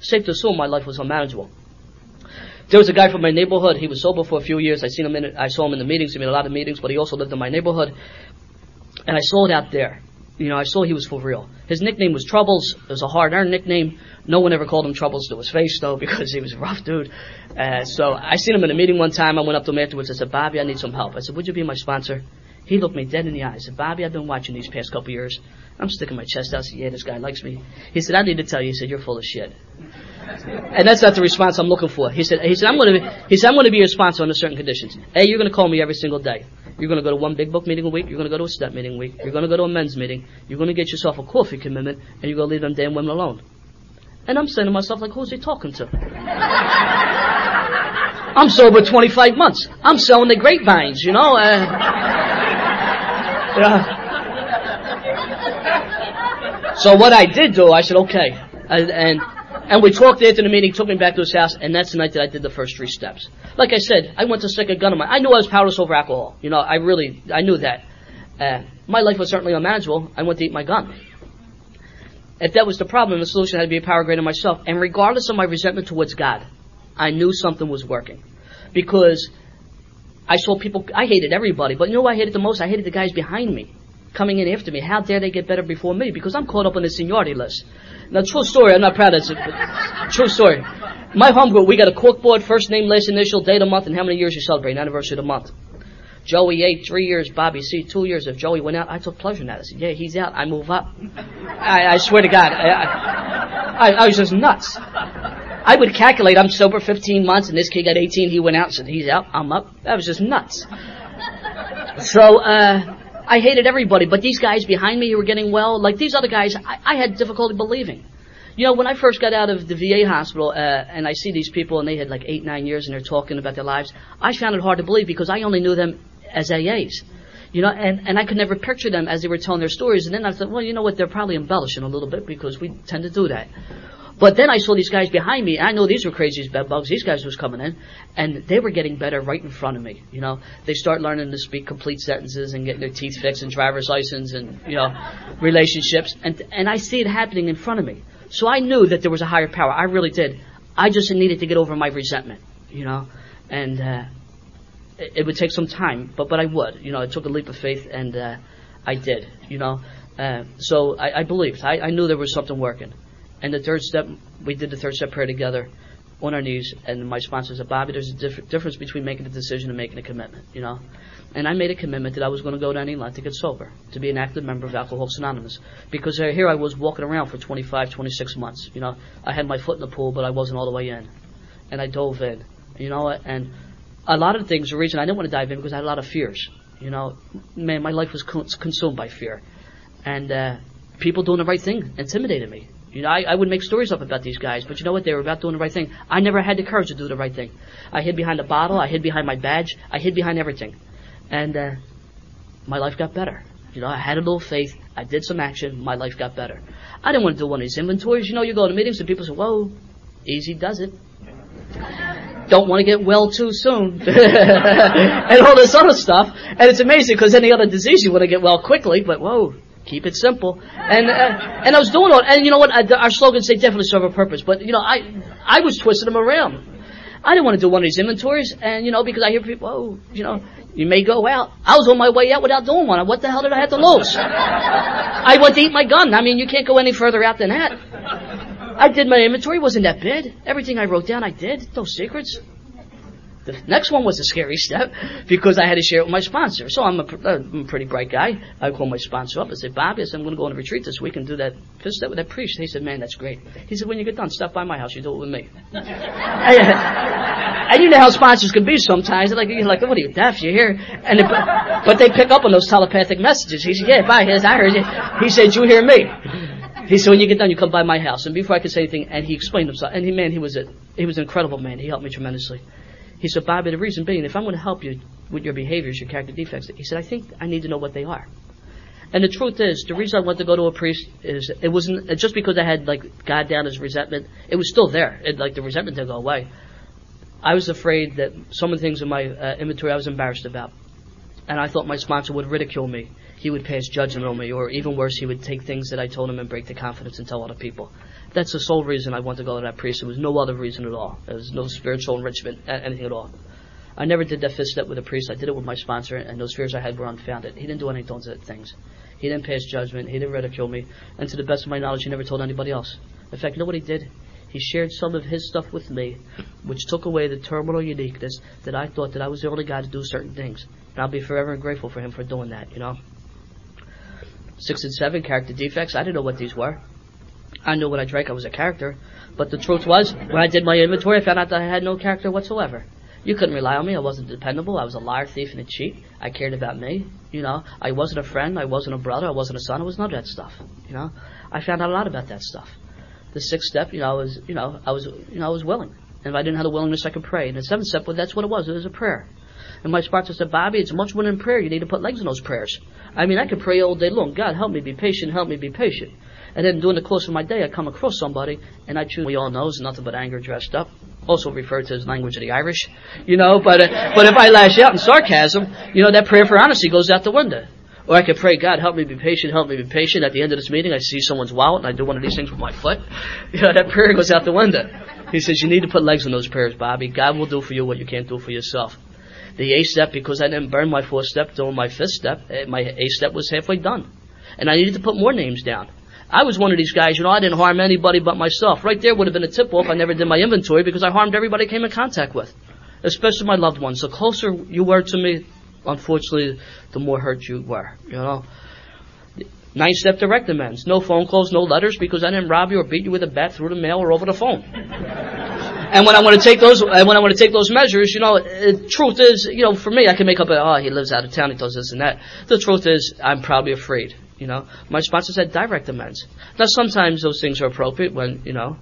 Safe to assume my life was unmanageable. There was a guy from my neighborhood. He was sober for a few years. I seen him in. I saw him in the meetings. He made a lot of meetings, but he also lived in my neighborhood. And I saw it out there. You know, I saw he was for real. His nickname was Troubles. It was a hard-earned nickname. No one ever called him Troubles to his face, though, because he was a rough dude. Uh, so I seen him in a meeting one time. I went up to him afterwards. I said, Bobby, I need some help. I said, would you be my sponsor? He looked me dead in the eyes. I said, Bobby, I've been watching these past couple years. I'm sticking my chest out. I said, yeah, this guy likes me. He said, I need to tell you. He said, you're full of shit. And that's not the response I'm looking for. He said, he said, I'm to be, he said, I'm going to be your sponsor under certain conditions. A, you're going to call me every single day. You're going to go to one big book meeting a week. You're going to go to a step meeting a week. You're going to go to a men's meeting. You're going to get yourself a coffee commitment, and you're going to leave them damn women alone. And I'm saying to myself, like, who's he talking to? I'm sober 25 months. I'm selling the grapevines, you know. Uh. So what I did do, I said, okay. And, and, and we talked after the meeting, took me back to his house, and that's the night that I did the first three steps. Like I said, I went to stick a gun in my, I knew I was powerless over alcohol. You know, I really, I knew that. Uh, my life was certainly unmanageable. I went to eat my gun. If that was the problem, the solution had to be a power greater than myself. And regardless of my resentment towards God, I knew something was working. Because I saw people, I hated everybody, but you know what I hated the most? I hated the guys behind me, coming in after me. How dare they get better before me? Because I'm caught up on the seniority list. Now, true story, I'm not proud of it, true story. My home group, we got a corkboard, first name, last initial, date of month, and how many years you celebrate, anniversary of the month. Joey eight, three years, Bobby C, two years. If Joey went out, I took pleasure in that. I said, yeah, he's out, I move up. I, I swear to God, I, I, I was just nuts. I would calculate I'm sober 15 months and this kid got 18, he went out, said he's out, I'm up. That was just nuts. So, uh, I hated everybody, but these guys behind me who were getting well, like these other guys, I, I had difficulty believing. You know, when I first got out of the VA hospital, uh, and I see these people and they had like eight, nine years and they're talking about their lives, I found it hard to believe because I only knew them as AAs. You know, and, and I could never picture them as they were telling their stories. And then I thought, well, you know what, they're probably embellishing a little bit because we tend to do that. But then I saw these guys behind me. I know these were crazy as bedbugs. These guys was coming in, and they were getting better right in front of me. You know, they start learning to speak complete sentences and getting their teeth fixed and driver's license and you know, relationships. And and I see it happening in front of me. So I knew that there was a higher power. I really did. I just needed to get over my resentment. You know, and uh, it, it would take some time, but but I would. You know, I took a leap of faith, and uh, I did. You know, uh, so I, I believed. I, I knew there was something working. And the third step, we did the third step prayer together on our knees. And my sponsor said, Bobby, there's a diff- difference between making a decision and making a commitment, you know. And I made a commitment that I was going to go to any length to get sober, to be an active member of Alcoholics Anonymous. Because here I was walking around for 25, 26 months. You know, I had my foot in the pool, but I wasn't all the way in. And I dove in, you know, and a lot of things, the reason I didn't want to dive in because I had a lot of fears. You know, man, my life was consumed by fear. And uh, people doing the right thing intimidated me. You know, I, I would make stories up about these guys, but you know what? They were about doing the right thing. I never had the courage to do the right thing. I hid behind a bottle. I hid behind my badge. I hid behind everything. And uh, my life got better. You know, I had a little faith. I did some action. My life got better. I didn't want to do one of these inventories. You know, you go to meetings and people say, whoa, easy does it. Don't want to get well too soon. and all this other stuff. And it's amazing because any other disease you want to get well quickly, but whoa, Keep it simple. And uh, and I was doing all, and you know what? I, our slogans they definitely serve a purpose. But you know, I I was twisting them around. I didn't want to do one of these inventories, and you know, because I hear people, oh, you know, you may go out. I was on my way out without doing one. What the hell did I have to lose? I went to eat my gun. I mean, you can't go any further out than that. I did my inventory. wasn't that bad. Everything I wrote down, I did. No secrets. The next one was a scary step because I had to share it with my sponsor. So I'm a, uh, I'm a pretty bright guy. I call my sponsor up and say, Bobby, I said, I'm going to go on a retreat this week and do that fifth step with that priest. He said, man, that's great. He said, when you get done, stop by my house. You do it with me. and you know how sponsors can be sometimes. They're like, you're like, what are you, deaf? You're here. And but they pick up on those telepathic messages. He said, yeah, bye. Yes, I heard you. He said, you hear me. He said, when you get done, you come by my house. And before I could say anything, and he explained himself. And he, man, he was a, he was an incredible man. He helped me tremendously. He said, Bobby, the reason being, if I'm going to help you with your behaviors, your character defects, he said, I think I need to know what they are. And the truth is, the reason I went to go to a priest is it wasn't just because I had like God down as resentment. It was still there. It, like the resentment didn't go away. I was afraid that some of the things in my uh, inventory I was embarrassed about. and I thought my sponsor would ridicule me. He would pass judgment on me, or even worse, he would take things that I told him and break the confidence and tell other people. That's the sole reason I wanted to go to that priest. There was no other reason at all. There was no spiritual enrichment, anything at all. I never did that fifth step with a priest. I did it with my sponsor, and those fears I had were unfounded. He didn't do any of those things. He didn't pass judgment. He didn't ridicule me. And to the best of my knowledge, he never told anybody else. In fact, you know what he did? He shared some of his stuff with me, which took away the terminal uniqueness that I thought that I was the only guy to do certain things. And I'll be forever grateful for him for doing that, you know. Six and seven, character defects. I didn't know what these were. I knew when I drank I was a character. But the truth was, when I did my inventory, I found out that I had no character whatsoever. You couldn't rely on me. I wasn't dependable. I was a liar, thief, and a cheat. I cared about me. You know, I wasn't a friend. I wasn't a brother. I wasn't a son. I was none of that stuff. You know, I found out a lot about that stuff the sixth step, you know, I was, you know, I was, you know, I was willing. And if I didn't have the willingness, I could pray. And the seventh step, well, that's what it was. It was a prayer. And my sponsor said, Bobby, it's much more than prayer. You need to put legs in those prayers. I mean, I could pray all day long. God, help me be patient. Help me be patient. And then during the course of my day, I come across somebody, and I choose. We all know is nothing but anger dressed up. Also referred to as language of the Irish, you know. But uh, but if I lash out in sarcasm, you know, that prayer for honesty goes out the window. Or I could pray, God, help me be patient, help me be patient. At the end of this meeting, I see someone's wallet and I do one of these things with my foot. You know, that prayer goes out the window. He says, you need to put legs on those prayers, Bobby. God will do for you what you can't do for yourself. The eighth step, because I didn't burn my fourth step doing my fifth step, eh, my eighth step was halfway done. And I needed to put more names down. I was one of these guys, you know, I didn't harm anybody but myself. Right there would have been a tip off. I never did my inventory because I harmed everybody I came in contact with. Especially my loved ones. The closer you were to me, unfortunately, the more hurt you were, you know. Nine step direct amends. No phone calls, no letters because I didn't rob you or beat you with a bat through the mail or over the phone. and when I want to take those, when I want to take those measures, you know, the truth is, you know, for me, I can make up a, oh, he lives out of town, he does this and that. The truth is, I'm probably afraid, you know. My sponsor said direct amends. Now sometimes those things are appropriate when, you know,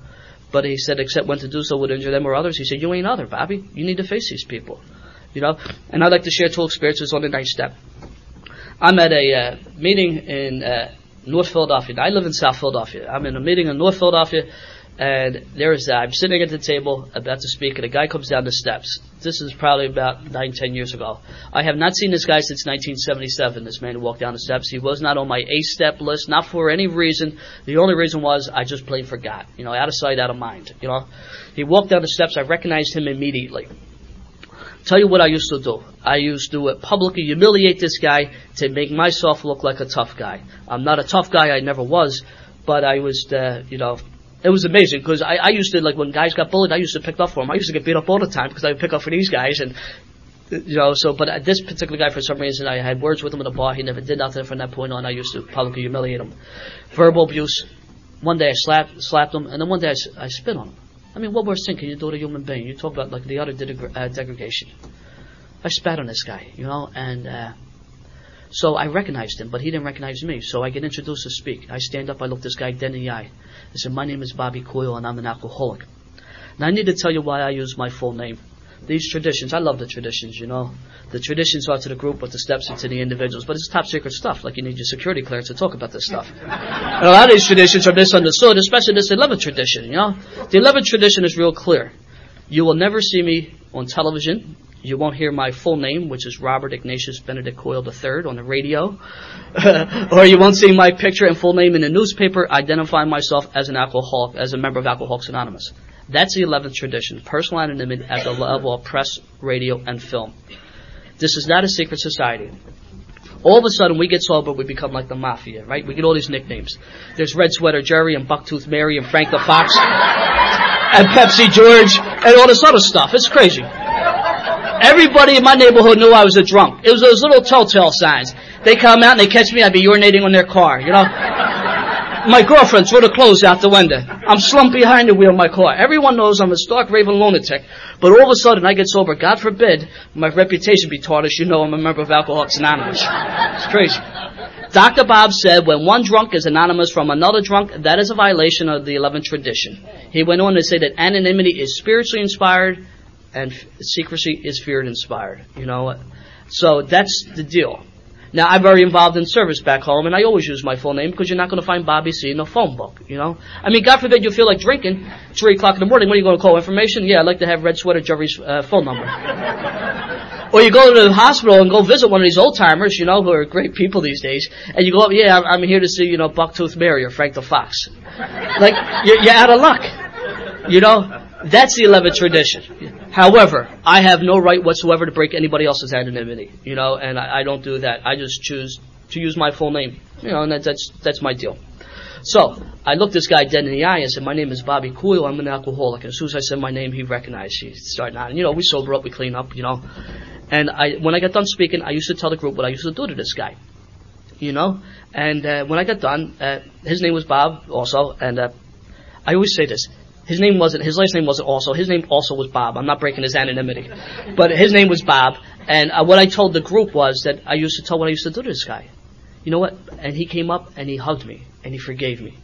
but he said, except when to do so would injure them or others. He said, you ain't other, Bobby. You need to face these people, you know. And I'd like to share two experiences on the ninth step. I'm at a uh, meeting in uh, North Philadelphia. I live in South Philadelphia. I'm in a meeting in North Philadelphia, and there is uh, I'm sitting at the table about to speak, and a guy comes down the steps. This is probably about nine, ten years ago. I have not seen this guy since 1977. This man who walked down the steps. He was not on my A-step list, not for any reason. The only reason was I just plain forgot. You know, out of sight, out of mind. You know, he walked down the steps. I recognized him immediately. Tell you what I used to do. I used to uh, publicly humiliate this guy to make myself look like a tough guy. I'm not a tough guy. I never was, but I was, uh, you know, it was amazing because I, I used to like when guys got bullied, I used to pick up for them. I used to get beat up all the time because I would pick up for these guys and. You know, so, but this particular guy, for some reason, I had words with him in the bar. He never did nothing from that point on. I used to publicly humiliate him. Verbal abuse. One day I slapped, slapped him, and then one day I, I spit on him. I mean, what worse thing can you do to a human being? You talk about like the utter uh, degradation. I spat on this guy, you know, and uh, so I recognized him, but he didn't recognize me. So I get introduced to speak. I stand up, I look this guy dead in the eye. I said, "My name is Bobby Coyle, and I'm an alcoholic." Now I need to tell you why I use my full name. These traditions, I love the traditions, you know. The traditions are to the group, but the steps are to the individuals. But it's top secret stuff. Like you need your security clearance to talk about this stuff. and a lot of these traditions are misunderstood, especially this 11th tradition, you know. The 11th tradition is real clear. You will never see me on television. You won't hear my full name, which is Robert Ignatius Benedict Coyle III, on the radio. or you won't see my picture and full name in the newspaper identifying myself as an alcoholic, as a member of Alcoholics Anonymous. That's the 11th tradition, personal anonymity at the level of press, radio, and film. This is not a secret society. All of a sudden, we get sober, we become like the mafia, right? We get all these nicknames. There's Red Sweater Jerry and Bucktooth Mary and Frank the Fox and Pepsi George and all this other stuff. It's crazy. Everybody in my neighborhood knew I was a drunk. It was those little telltale signs. They come out and they catch me, I'd be urinating on their car, you know? My girlfriend threw the clothes out the window. I'm slumped behind the wheel of my car. Everyone knows I'm a stark raving lunatic. But all of a sudden I get sober. God forbid my reputation be tarnished. You know I'm a member of Alcoholics Anonymous. It's crazy. Dr. Bob said when one drunk is anonymous from another drunk, that is a violation of the 11th tradition. He went on to say that anonymity is spiritually inspired and secrecy is fear and inspired. You know, so that's the deal. Now I'm very involved in service back home, and I always use my full name because you're not going to find Bobby C in a phone book. You know, I mean, God forbid you feel like drinking. Three o'clock in the morning. When are you going to call information? Yeah, I'd like to have Red Sweater Jerry's uh, phone number. Or you go to the hospital and go visit one of these old timers, you know, who are great people these days, and you go up, yeah, I'm, I'm here to see, you know, Bucktooth Mary or Frank the Fox. Like, you're, you're out of luck. You know, that's the 11th tradition. However, I have no right whatsoever to break anybody else's anonymity, you know, and I, I don't do that. I just choose to use my full name, you know, and that, that's that's my deal. So I looked this guy dead in the eye and said, "My name is Bobby Coyle. I'm an alcoholic." And as soon as I said my name, he recognized. He started and you know, we sober up, we clean up, you know. And I, when I got done speaking, I used to tell the group what I used to do to this guy, you know. And uh, when I got done, uh, his name was Bob also, and uh, I always say this: his name wasn't, his last name wasn't also, his name also was Bob. I'm not breaking his anonymity. But his name was Bob. And uh, what I told the group was that I used to tell what I used to do to this guy. You know what? And he came up and he hugged me and he forgave me.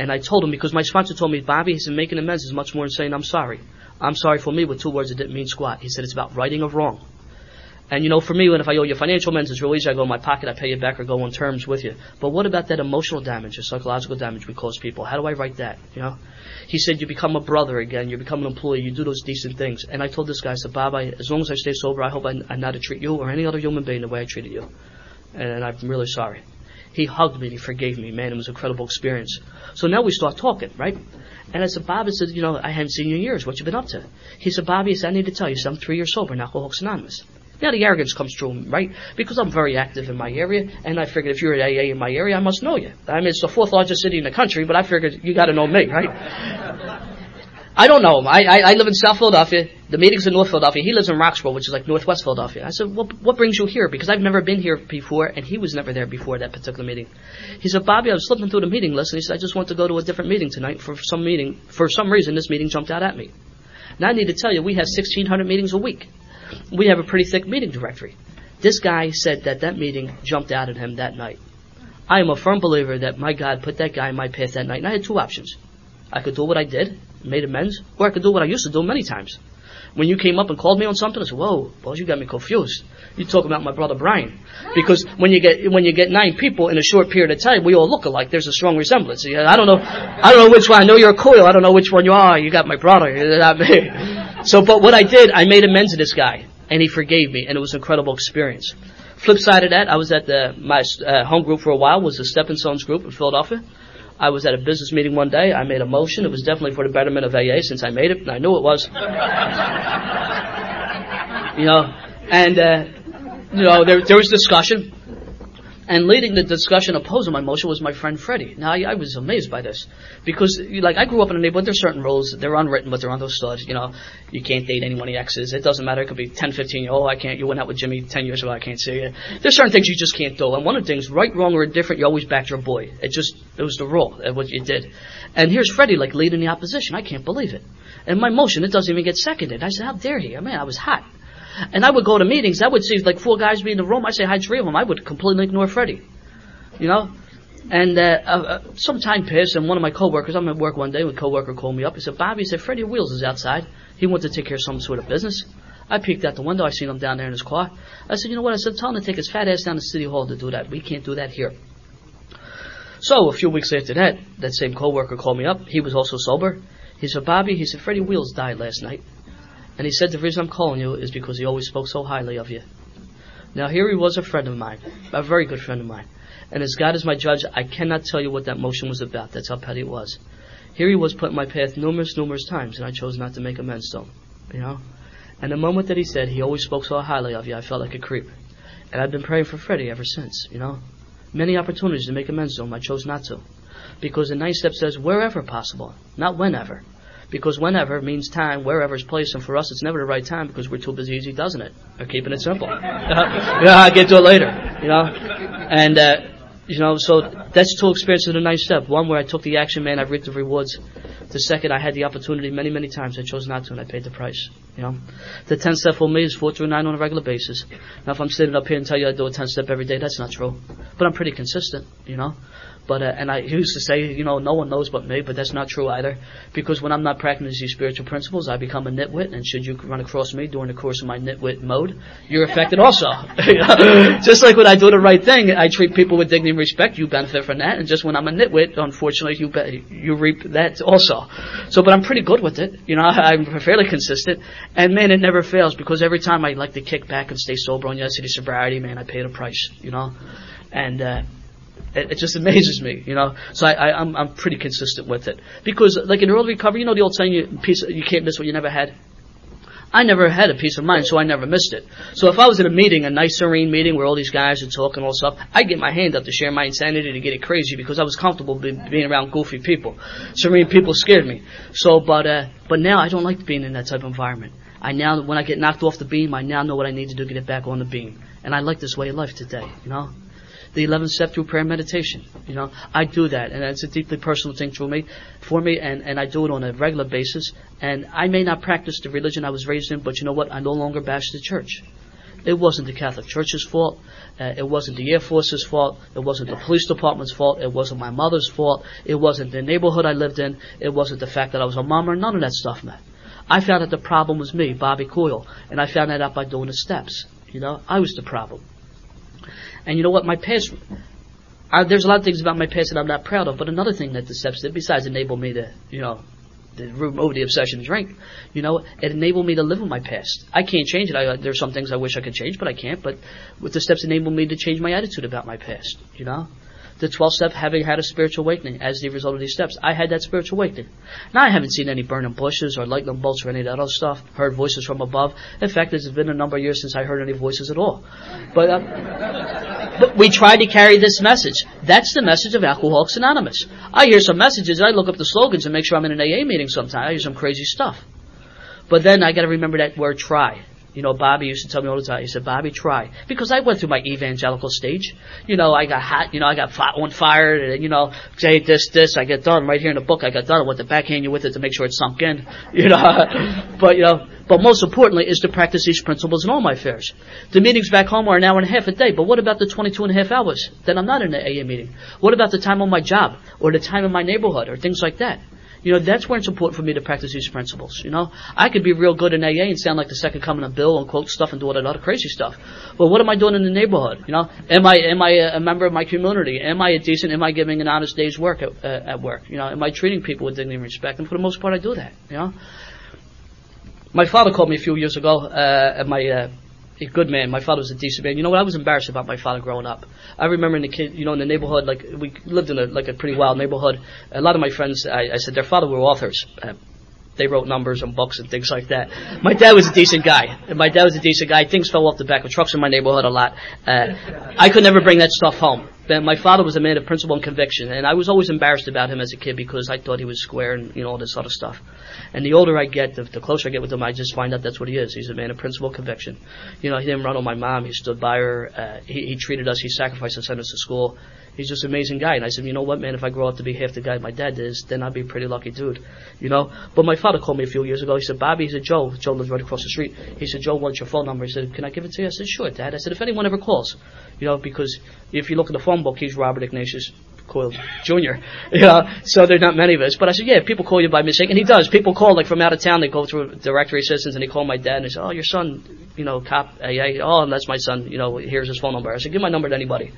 And I told him because my sponsor told me, Bobby, he said, making amends is much more than saying I'm sorry. I'm sorry for me with two words that didn't mean squat. He said it's about righting a wrong. And you know, for me, when if I owe you financial amends, it's real easy. I go in my pocket, I pay you back, or go on terms with you. But what about that emotional damage or psychological damage we cause people? How do I write that? You know, he said you become a brother again, you become an employee, you do those decent things. And I told this guy, I said, Bob, I, as long as I stay sober, I hope I, I not to treat you or any other human being the way I treated you. And I'm really sorry. He hugged me, he forgave me. Man, it was an incredible experience. So now we start talking, right? And I said, Bob, I said, you know, I haven't seen you in years. What you been up to? He said, Bobby, I, said, I need to tell you, so I'm three years sober in Alcoholics Anonymous. Now the arrogance comes through, right? Because I'm very active in my area, and I figured if you're at AA in my area, I must know you. I mean, it's the fourth largest city in the country, but I figured you got to know me, right? I don't know him. I, I, I live in South Philadelphia. The meeting's in North Philadelphia. He lives in Roxborough, which is like Northwest Philadelphia. I said, well, what brings you here? Because I've never been here before, and he was never there before that particular meeting. He said, Bobby, I was flipping through the meeting list, and he said, I just want to go to a different meeting tonight for some meeting. For some reason, this meeting jumped out at me. Now I need to tell you, we have 1,600 meetings a week. We have a pretty thick meeting directory. This guy said that that meeting jumped out at him that night. I am a firm believer that my God put that guy in my path that night, and I had two options. I could do what I did, made amends, or I could do what I used to do many times. When you came up and called me on something, I said, "Whoa, boss, you got me confused. You talking about my brother Brian?" Because when you get when you get nine people in a short period of time, we all look alike. There's a strong resemblance. I don't know, I don't know which one. I know you're a Coyle. I don't know which one you are. You got my brother. You're not me. So, but what I did, I made amends to this guy and he forgave me, and it was an incredible experience. Flip side of that, I was at the my uh, home group for a while. Was the Stepping Stones group in Philadelphia. I was at a business meeting one day. I made a motion. It was definitely for the betterment of AA since I made it, and I knew it was. you know, and uh, you know there there was discussion. And leading the discussion opposing my motion was my friend Freddie. Now, I, I, was amazed by this. Because, like, I grew up in a neighborhood, there's certain rules. They're unwritten, but they're understood. You know, you can't date anyone of exes. It doesn't matter. It could be 10, 15 year old. I can't, you went out with Jimmy 10 years ago. I can't see you. There's certain things you just can't do. And one of the things, right, wrong, or indifferent, you always backed your boy. It just, it was the rule what you did. And here's Freddie, like, leading the opposition. I can't believe it. And my motion, it doesn't even get seconded. I said, how dare he? I mean, I was hot. And I would go to meetings. I would see like four guys be in the room. I say hi, to three of them. I would completely ignore Freddie you know. And uh, uh, uh, some time passed, and one of my coworkers, I'm at work one day, a coworker called me up. He said, Bobby, he said, Freddie Wheels is outside. He wanted to take care of some sort of business. I peeked out the window. I seen him down there in his car. I said, you know what? I said, tell him to take his fat ass down to City Hall to do that. We can't do that here. So a few weeks after that, that same coworker called me up. He was also sober. He said, Bobby, he said, Freddie Wheels died last night. And he said, the reason I'm calling you is because he always spoke so highly of you. Now here he was a friend of mine, a very good friend of mine. And as God is my judge, I cannot tell you what that motion was about. That's how petty it was. Here he was put in my path numerous, numerous times, and I chose not to make amends to him. You know? And the moment that he said he always spoke so highly of you, I felt like a creep. And I've been praying for Freddie ever since, you know? Many opportunities to make amends to him, I chose not to. Because the ninth step says wherever possible, not whenever. Because whenever means time, wherever is place, and for us it's never the right time because we're too busy easy, doesn't it? Or keeping it simple. yeah, I'll get to it later, you know? And, uh, you know, so that's two experiences in a nice step. One where I took the action, man, I've reaped the rewards. The second, I had the opportunity many, many times. I chose not to, and I paid the price. You know, the ten step for me is four through nine on a regular basis. Now, if I'm sitting up here and tell you I do a ten step every day, that's not true. But I'm pretty consistent. You know, But uh, and I used to say, you know, no one knows but me, but that's not true either. Because when I'm not practicing these spiritual principles, I become a nitwit, and should you run across me during the course of my nitwit mode, you're affected also. just like when I do the right thing, I treat people with dignity and respect. You benefit from that, and just when I'm a nitwit, unfortunately, you be- you reap that also. So, but I'm pretty good with it. You know, I'm fairly consistent, and man, it never fails because every time I like to kick back and stay sober on yesterday sobriety, man, I pay the price. You know, and. Uh, it, it, just amazes me, you know. So I, I, I'm, I'm pretty consistent with it because, like in early recovery, you know the old saying, "You piece, you can't miss what you never had." I never had a peace of mind, so I never missed it. So if I was in a meeting, a nice serene meeting where all these guys are talking all stuff, I'd get my hand up to share my insanity to get it crazy because I was comfortable be, being around goofy people. Serene people scared me. So, but uh, but now I don't like being in that type of environment. I now, when I get knocked off the beam, I now know what I need to do to get it back on the beam. And I like this way of life today, you know the 11th step through prayer and meditation. You know, I do that, and it's a deeply personal thing for me, for me, and, and I do it on a regular basis. And I may not practice the religion I was raised in, but you know what? I no longer bash the church. It wasn't the Catholic Church's fault. Uh, it wasn't the Air Force's fault. It wasn't the police department's fault. It wasn't my mother's fault. It wasn't the neighborhood I lived in. It wasn't the fact that I was a mom or none of that stuff, man. I found that the problem was me, Bobby Coyle, and I found that out by doing the steps. You know, I was the problem. And you know what? My past, I, there's a lot of things about my past that I'm not proud of. But another thing that the steps did, besides enable me to, you know, to remove the obsession to drink, you know, it enabled me to live with my past. I can't change it. I, uh, there's some things I wish I could change, but I can't. But with the steps, enabled me to change my attitude about my past. You know, the 12th step having had a spiritual awakening as the result of these steps. I had that spiritual awakening. Now I haven't seen any burning bushes or lightning bolts or any of that other stuff, heard voices from above. In fact, it's been a number of years since I heard any voices at all. But, uh, but we try to carry this message. That's the message of Alcoholics Anonymous. I hear some messages, I look up the slogans and make sure I'm in an AA meeting sometime. I hear some crazy stuff. But then I gotta remember that word try. You know, Bobby used to tell me all the time. He said, "Bobby, try," because I went through my evangelical stage. You know, I got hot. You know, I got on fire, and you know, say this, this. I get done right here in the book. I got done. I want to backhand you with it to make sure it sunk in. You know, but you know, but most importantly is to practice these principles in all my affairs. The meetings back home are an hour and a half a day, but what about the 22 and a half hours that I'm not in the AA meeting? What about the time on my job, or the time in my neighborhood, or things like that? You know, that's where it's important for me to practice these principles. You know, I could be real good in AA and sound like the second coming of Bill and quote stuff and do all that other crazy stuff. But what am I doing in the neighborhood? You know, am I am I a member of my community? Am I a decent? Am I giving an honest day's work at, uh, at work? You know, am I treating people with dignity and respect? And for the most part, I do that. You know, my father called me a few years ago uh, at my uh, a good man. My father was a decent man. You know what? I was embarrassed about my father growing up. I remember in the kid, you know, in the neighborhood, like we lived in a like a pretty wild neighborhood. A lot of my friends, I, I said, their father were authors. Uh, they wrote numbers and books and things like that. My dad was a decent guy. My dad was a decent guy. Things fell off the back of trucks in my neighborhood a lot. Uh, I could never bring that stuff home. But my father was a man of principle and conviction, and I was always embarrassed about him as a kid because I thought he was square and you know all this other stuff. And the older I get, the, the closer I get with him, I just find out that's what he is. He's a man of principle and conviction. You know, he didn't run on my mom. He stood by her. Uh, he, he treated us. He sacrificed and sent us to school he's just an amazing guy. And I said, you know what, man, if I grow up to be half the guy my dad is, then I'd be a pretty lucky dude, you know. But my father called me a few years ago. He said, Bobby, he said, Joe, Joe lives right across the street. He said, Joe wants your phone number. He said, can I give it to you? I said, sure, Dad. I said, if anyone ever calls, you know, because if you look at the phone book, he's Robert Ignatius Coyle Jr. You know, so there's not many of us. But I said, yeah, people call you by mistake, and he does. People call like from out of town. They go through directory assistants and they call my dad and they say, oh, your son, you know, cop, AA. Oh, that's my son. You know, here's his phone number. I said, give my number to anybody.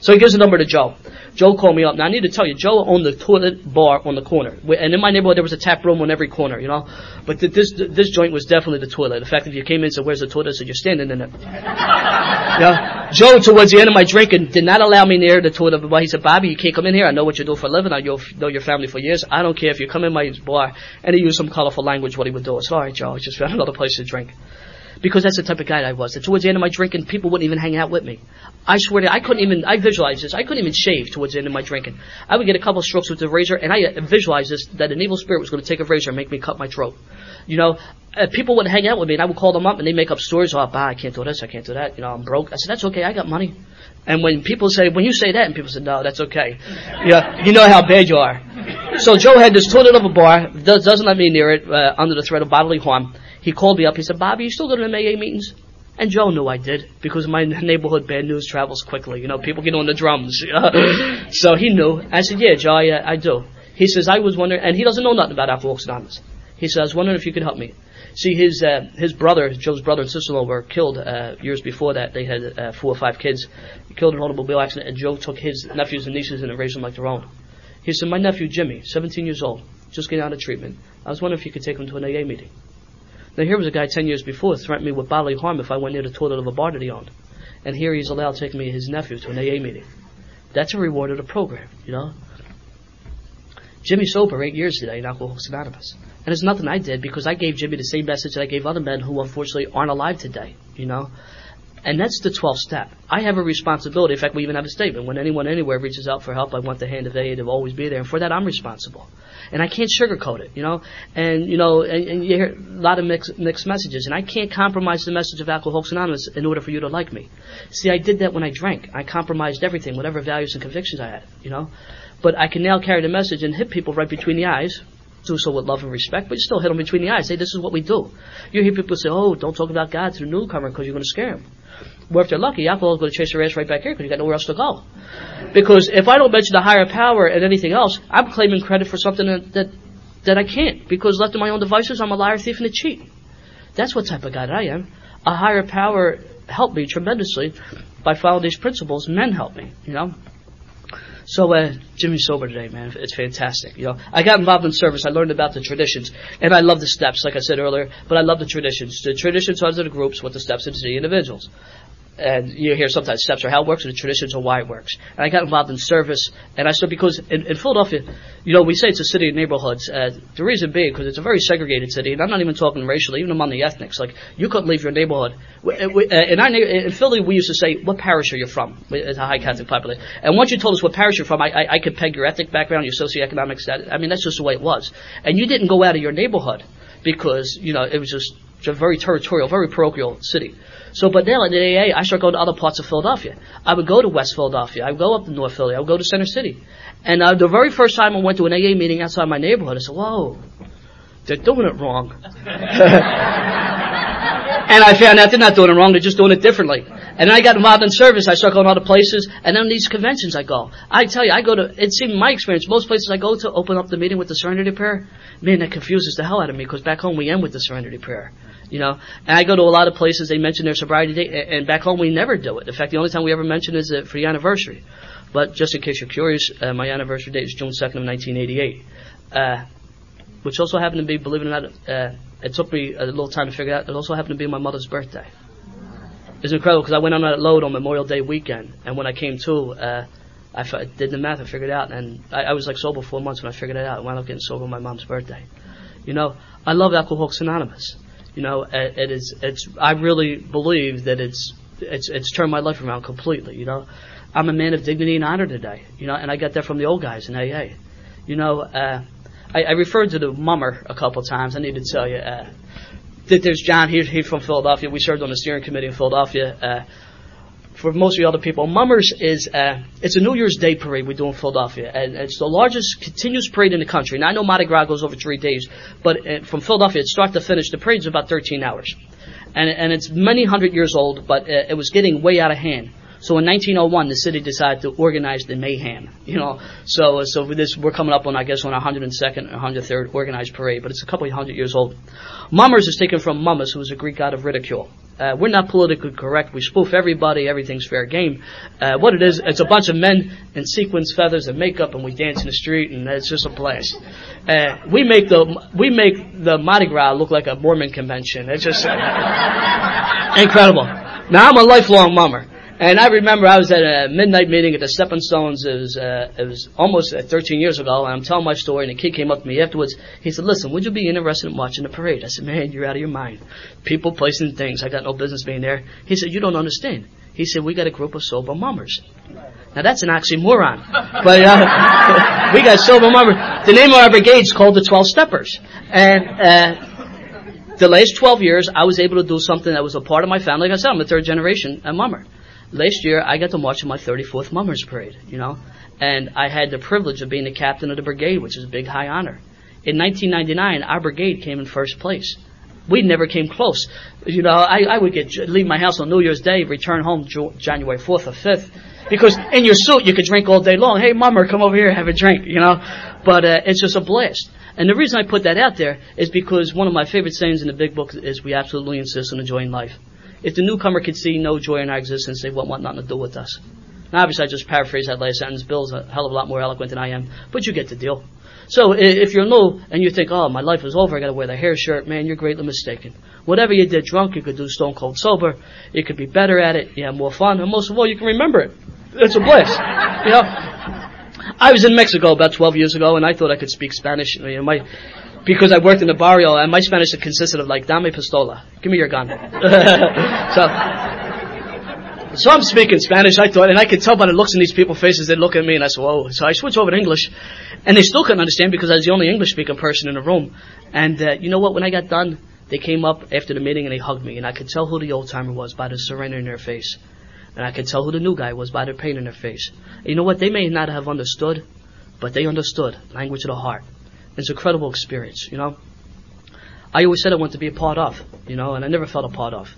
So he gives the number to Joe. Joe called me up. Now I need to tell you, Joe owned the toilet bar on the corner, and in my neighborhood there was a tap room on every corner, you know. But this this joint was definitely the toilet. In fact, if you came in and said, "Where's the toilet?" I said, "You're standing in it." yeah. Joe, towards the end of my drinking, did not allow me near the toilet. But he said, "Bobby, you can't come in here. I know what you do for a living. I know your family for years. I don't care if you come in my bar." And he used some colorful language. What he would do. I said, "All right, Joe. I just found another place to drink." Because that's the type of guy I was. And towards the end of my drinking, people wouldn't even hang out with me. I swear to God, I couldn't even, I visualized this, I couldn't even shave towards the end of my drinking. I would get a couple strokes with the razor, and I visualized this, that an evil spirit was going to take a razor and make me cut my throat. You know, uh, people wouldn't hang out with me, and I would call them up, and they make up stories, oh, bah, I can't do this, I can't do that, you know, I'm broke. I said, that's okay, I got money. And when people say, when you say that, and people say, no, that's okay. Yeah, you know how bad you are. So Joe had this toilet of a bar, does, doesn't let me near it, uh, under the threat of bodily harm. He called me up. He said, Bobby, you still go to the AA meetings? And Joe knew I did because my neighborhood bad news travels quickly. You know, people get on the drums. So he knew. I said, yeah, Joe, I, I do. He says, I was wondering, and he doesn't know nothing about Alcoholics Anonymous. He says, I was wondering if you could help me. See, his uh, his brother, Joe's brother and sister-in-law, were killed uh, years before that. They had uh, four or five kids, killed in an automobile accident, and Joe took his nephews and nieces and raised them like their own. He said, "My nephew Jimmy, 17 years old, just getting out of treatment. I was wondering if you could take him to an AA meeting." Now here was a guy 10 years before threatened me with bodily harm if I went near the toilet of a bar that he owned, and here he's allowed to take me his nephew to an AA meeting. That's a reward of the program, you know. Jimmy sober eight years today in Alcoholics Anonymous. And it's nothing I did because I gave Jimmy the same message that I gave other men who unfortunately aren't alive today, you know. And that's the 12th step. I have a responsibility. In fact, we even have a statement. When anyone anywhere reaches out for help, I want the hand of aid to always be there. And for that, I'm responsible. And I can't sugarcoat it, you know. And, you know, and, and you hear a lot of mixed, mixed messages. And I can't compromise the message of Alcoholics Anonymous in order for you to like me. See, I did that when I drank. I compromised everything, whatever values and convictions I had, you know. But I can now carry the message and hit people right between the eyes do so with love and respect, but you still hit them between the eyes. Say, this is what we do. You hear people say, oh, don't talk about God to the newcomer because you're going to scare him. Well, if they're lucky, alcohol is going to chase their ass right back here because you got nowhere else to go. Because if I don't mention the higher power and anything else, I'm claiming credit for something that, that, that I can't. Because left to my own devices, I'm a liar, thief, and a cheat. That's what type of that I am. A higher power helped me tremendously by following these principles. Men help me, you know. So uh, Jimmy's sober today, man. It's fantastic. You know, I got involved in service. I learned about the traditions, and I love the steps, like I said earlier. But I love the traditions. The traditions are the groups, what the steps are the individuals and you hear sometimes steps or how it works, and the traditions or why it works. And I got involved in service, and I said because in, in Philadelphia, you know, we say it's a city of neighborhoods. Uh, the reason being because it's a very segregated city, and I'm not even talking racially, even among the ethnics. Like you couldn't leave your neighborhood. We, uh, we, uh, in, our, in Philly, we used to say, "What parish are you from?" It's a high Catholic population. And once you told us what parish you're from, I, I, I could peg your ethnic background, your socioeconomic status. I mean, that's just the way it was. And you didn't go out of your neighborhood because you know it was just a very territorial, very parochial city. So, but now in the AA, I start going to other parts of Philadelphia. I would go to West Philadelphia. I would go up to North Philly. I would go to Center City. And uh, the very first time I went to an AA meeting outside my neighborhood, I said, whoa, they're doing it wrong. and I found out they're not doing it wrong, they're just doing it differently. And then I got involved in service, I started going to other places, and then these conventions I go. I tell you, I go to, it seemed my experience, most places I go to open up the meeting with the Serenity Prayer, man, that confuses the hell out of me, because back home we end with the Serenity Prayer. You know, and I go to a lot of places, they mention their sobriety date, and back home we never do it. In fact, the only time we ever mention is uh, for the anniversary. But just in case you're curious, uh, my anniversary date is June 2nd of 1988. Uh, which also happened to be, believe it or not, uh, it took me a little time to figure out, it also happened to be my mother's birthday. It's incredible because I went on that load on Memorial Day weekend, and when I came to, uh, did the math I figured it out, and I, I was like sober four months when I figured it out. I wound up getting sober on my mom's birthday. You know, I love Alcoholics Anonymous. You know, it, is, it's, I really believe that it's, it's, it's turned my life around completely, you know. I'm a man of dignity and honor today, you know, and I got that from the old guys in AA. You know, uh, I, I referred to the mummer a couple times. I need to tell you uh, that there's John. He's, he's from Philadelphia. We served on the steering committee in Philadelphia. Uh, for most of the other people, Mummers is uh, it's a New Year's Day parade we do in Philadelphia, and it's the largest continuous parade in the country. Now I know Mardi Gras goes over three days, but uh, from Philadelphia, it's start to finish, the parade is about 13 hours, and and it's many hundred years old, but uh, it was getting way out of hand. So in 1901, the city decided to organize the mayhem. You know, so so this we're coming up on I guess on 102nd, 103rd organized parade, but it's a couple hundred years old. Mummers is taken from Mummus, who was a Greek god of ridicule. Uh, we're not politically correct. We spoof everybody. Everything's fair game. Uh, what it is, it's a bunch of men in sequins, feathers, and makeup, and we dance in the street, and it's just a blast. Uh, we make the we make the Mardi Gras look like a Mormon convention. It's just incredible. Now I'm a lifelong mummer. And I remember I was at a midnight meeting at the Stepping Stones. It was, uh, it was almost uh, 13 years ago, and I'm telling my story, and a kid came up to me afterwards. He said, listen, would you be interested in watching the parade? I said, man, you're out of your mind. People, placing things. I got no business being there. He said, you don't understand. He said, we got a group of sober mummers. Now that's an oxymoron. But, uh, we got sober mummers. The name of our brigade is called the 12 Steppers. And, uh, the last 12 years, I was able to do something that was a part of my family. Like I said, I'm a third generation a mummer last year I got to march in my 34th Mummers Parade, you know, and I had the privilege of being the captain of the brigade, which is a big high honor. In 1999, our brigade came in first place. We never came close. You know, I, I would get leave my house on New Year's Day, return home January 4th or 5th, because in your suit you could drink all day long. Hey, mama, come over here, have a drink. You know, but uh, it's just a blast. And the reason I put that out there is because one of my favorite sayings in the big book is we absolutely insist on enjoying life. If the newcomer could see no joy in our existence, they won't want nothing to do with us. Now, obviously, I just paraphrased that last sentence. Bill's a hell of a lot more eloquent than I am, but you get the deal. So if you're new and you think, oh, my life is over, I gotta wear the hair shirt, man, you're greatly mistaken. Whatever you did drunk, you could do stone cold sober. You could be better at it. You have more fun, and most of all, you can remember it. It's a bliss. You know, I was in Mexico about 12 years ago, and I thought I could speak Spanish. You know, my because I worked in the barrio, and my Spanish consisted of like, dame pistola, give me your gun. so, so I'm speaking Spanish, I thought, and I could tell by the looks in these people's faces, they look at me, and I said, whoa. So I switched over to English, and they still couldn't understand because I was the only English speaking person in the room. And uh, you know what? When I got done, they came up after the meeting and they hugged me, and I could tell who the old timer was by the surrender in their face. And I could tell who the new guy was by the pain in their face. And you know what? They may not have understood, but they understood. Language of the heart. It's an incredible experience, you know. I always said I wanted to be a part of, you know, and I never felt a part of.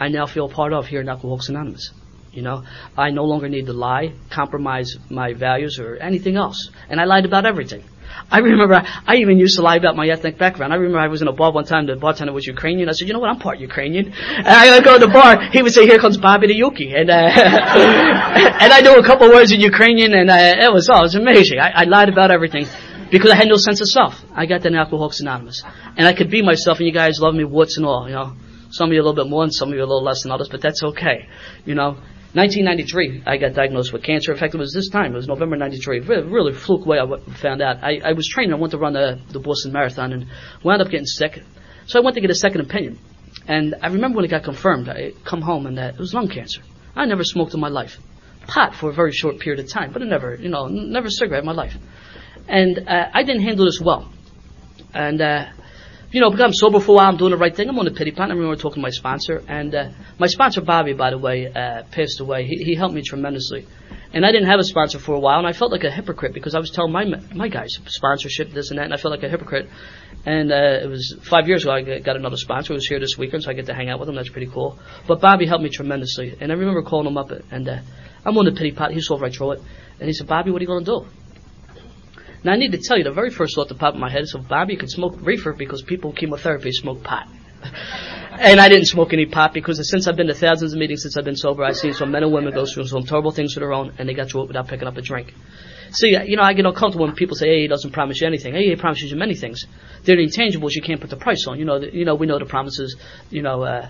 I now feel a part of here in Alcoholics Anonymous. You know, I no longer need to lie, compromise my values or anything else. And I lied about everything. I remember I even used to lie about my ethnic background. I remember I was in a bar one time, the bartender was Ukrainian. I said, you know what, I'm part Ukrainian. And I would go to the bar, he would say, here comes Bobby the Yuki. And, uh, and I knew a couple words in Ukrainian and uh, it was, oh, was amazing. I, I lied about everything because I had no sense of self. I got that in Alcoholics Anonymous. And I could be myself and you guys love me warts and all, you know. Some of you a little bit more and some of you a little less than others, but that's okay. You know, 1993, I got diagnosed with cancer. In fact, it was this time. It was November 93. Really, really fluke way I found out. I, I was training. I went to run the, the Boston Marathon and wound up getting sick. So I went to get a second opinion. And I remember when it got confirmed, I come home and that it was lung cancer. I never smoked in my life. Pot for a very short period of time, but I never, you know, never cigarette in my life. And uh, I didn't handle this well. And uh, you know, because I'm sober for a while, I'm doing the right thing. I'm on the pity pot. I remember talking to my sponsor, and uh, my sponsor Bobby, by the way, uh, passed away. He, he helped me tremendously, and I didn't have a sponsor for a while, and I felt like a hypocrite because I was telling my my guys sponsorship, this and that, and I felt like a hypocrite. And uh, it was five years ago. I got another sponsor who was here this weekend, so I get to hang out with him. That's pretty cool. But Bobby helped me tremendously, and I remember calling him up, and uh, I'm on the pity pot. He saw right through it, and he said, "Bobby, what are you going to do?" Now I need to tell you, the very first thought that popped in my head is, so Bobby could smoke reefer because people with chemotherapy smoke pot. and I didn't smoke any pot because since I've been to thousands of meetings since I've been sober, I've seen some men and women go through some terrible things of their own and they got through it without picking up a drink. See, you know, I get uncomfortable when people say, hey, he doesn't promise you anything. Hey, he promises you many things. They're the intangibles you can't put the price on. You know, the, you know, we know the promises, you know, uh,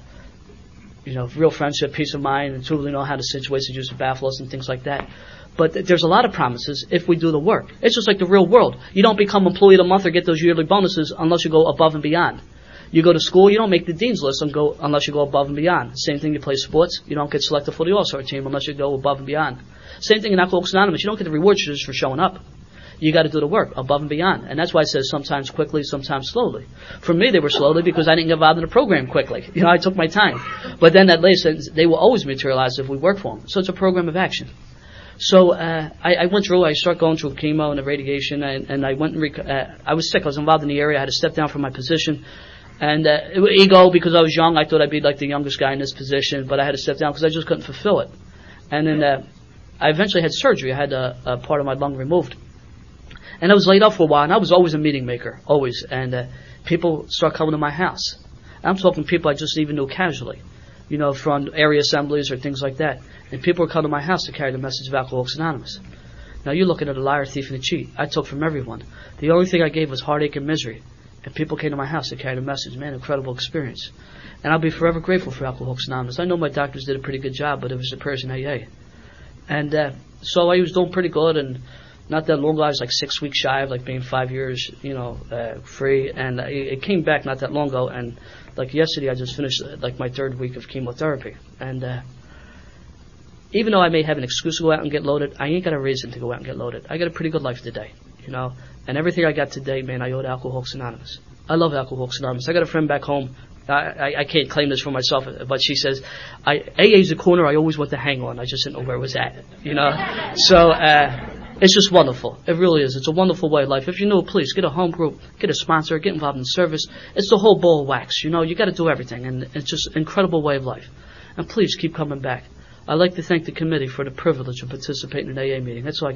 you know, real friendship, peace of mind, and truly know how the situations used to baffle and things like that. But there's a lot of promises if we do the work. It's just like the real world. You don't become employee of the month or get those yearly bonuses unless you go above and beyond. You go to school, you don't make the dean's list unless you go above and beyond. Same thing, you play sports, you don't get selected for the All-Star team unless you go above and beyond. Same thing in Alcoholics Anonymous, you don't get the rewards just for showing up. You got to do the work above and beyond. And that's why it says sometimes quickly, sometimes slowly. For me, they were slowly because I didn't get involved in the program quickly. You know, I took my time. But then that later sentence, they will always materialize if we work for them. So it's a program of action. So uh, I, I, went through. I started going through chemo and the radiation, and, and I went. And rec- uh, I was sick. I was involved in the area. I had to step down from my position, and uh, ego because I was young. I thought I'd be like the youngest guy in this position, but I had to step down because I just couldn't fulfill it. And then uh, I eventually had surgery. I had a, a, part of my lung removed, and I was laid off for a while. And I was always a meeting maker, always. And uh, people start coming to my house. I'm talking people I just even knew casually, you know, from area assemblies or things like that. And people would come to my house to carry the message of Alcoholics Anonymous. Now you're looking at a liar, thief, and a cheat. I took from everyone. The only thing I gave was heartache and misery. And people came to my house to carry the message. Man, incredible experience. And I'll be forever grateful for Alcoholics Anonymous. I know my doctors did a pretty good job, but it was the person, AA. And uh, so I was doing pretty good, and not that long ago, I was like six weeks shy of like being five years, you know, uh, free. And it came back not that long ago, and like yesterday, I just finished like my third week of chemotherapy, and uh, even though I may have an excuse to go out and get loaded, I ain't got a reason to go out and get loaded. I got a pretty good life today, you know. And everything I got today, man, I owe to Alcoholics Anonymous. I love Alcoholics Anonymous. I got a friend back home. I, I, I can't claim this for myself, but she says, I, AA is a corner I always want to hang on. I just didn't know where it was at, you know. So, uh, It's just wonderful. It really is. It's a wonderful way of life. If you know, please get a home group, get a sponsor, get involved in service. It's the whole ball of wax. You know, you got to do everything, and it's just an incredible way of life. And please keep coming back. I'd like to thank the committee for the privilege of participating in AA meeting. That's all I.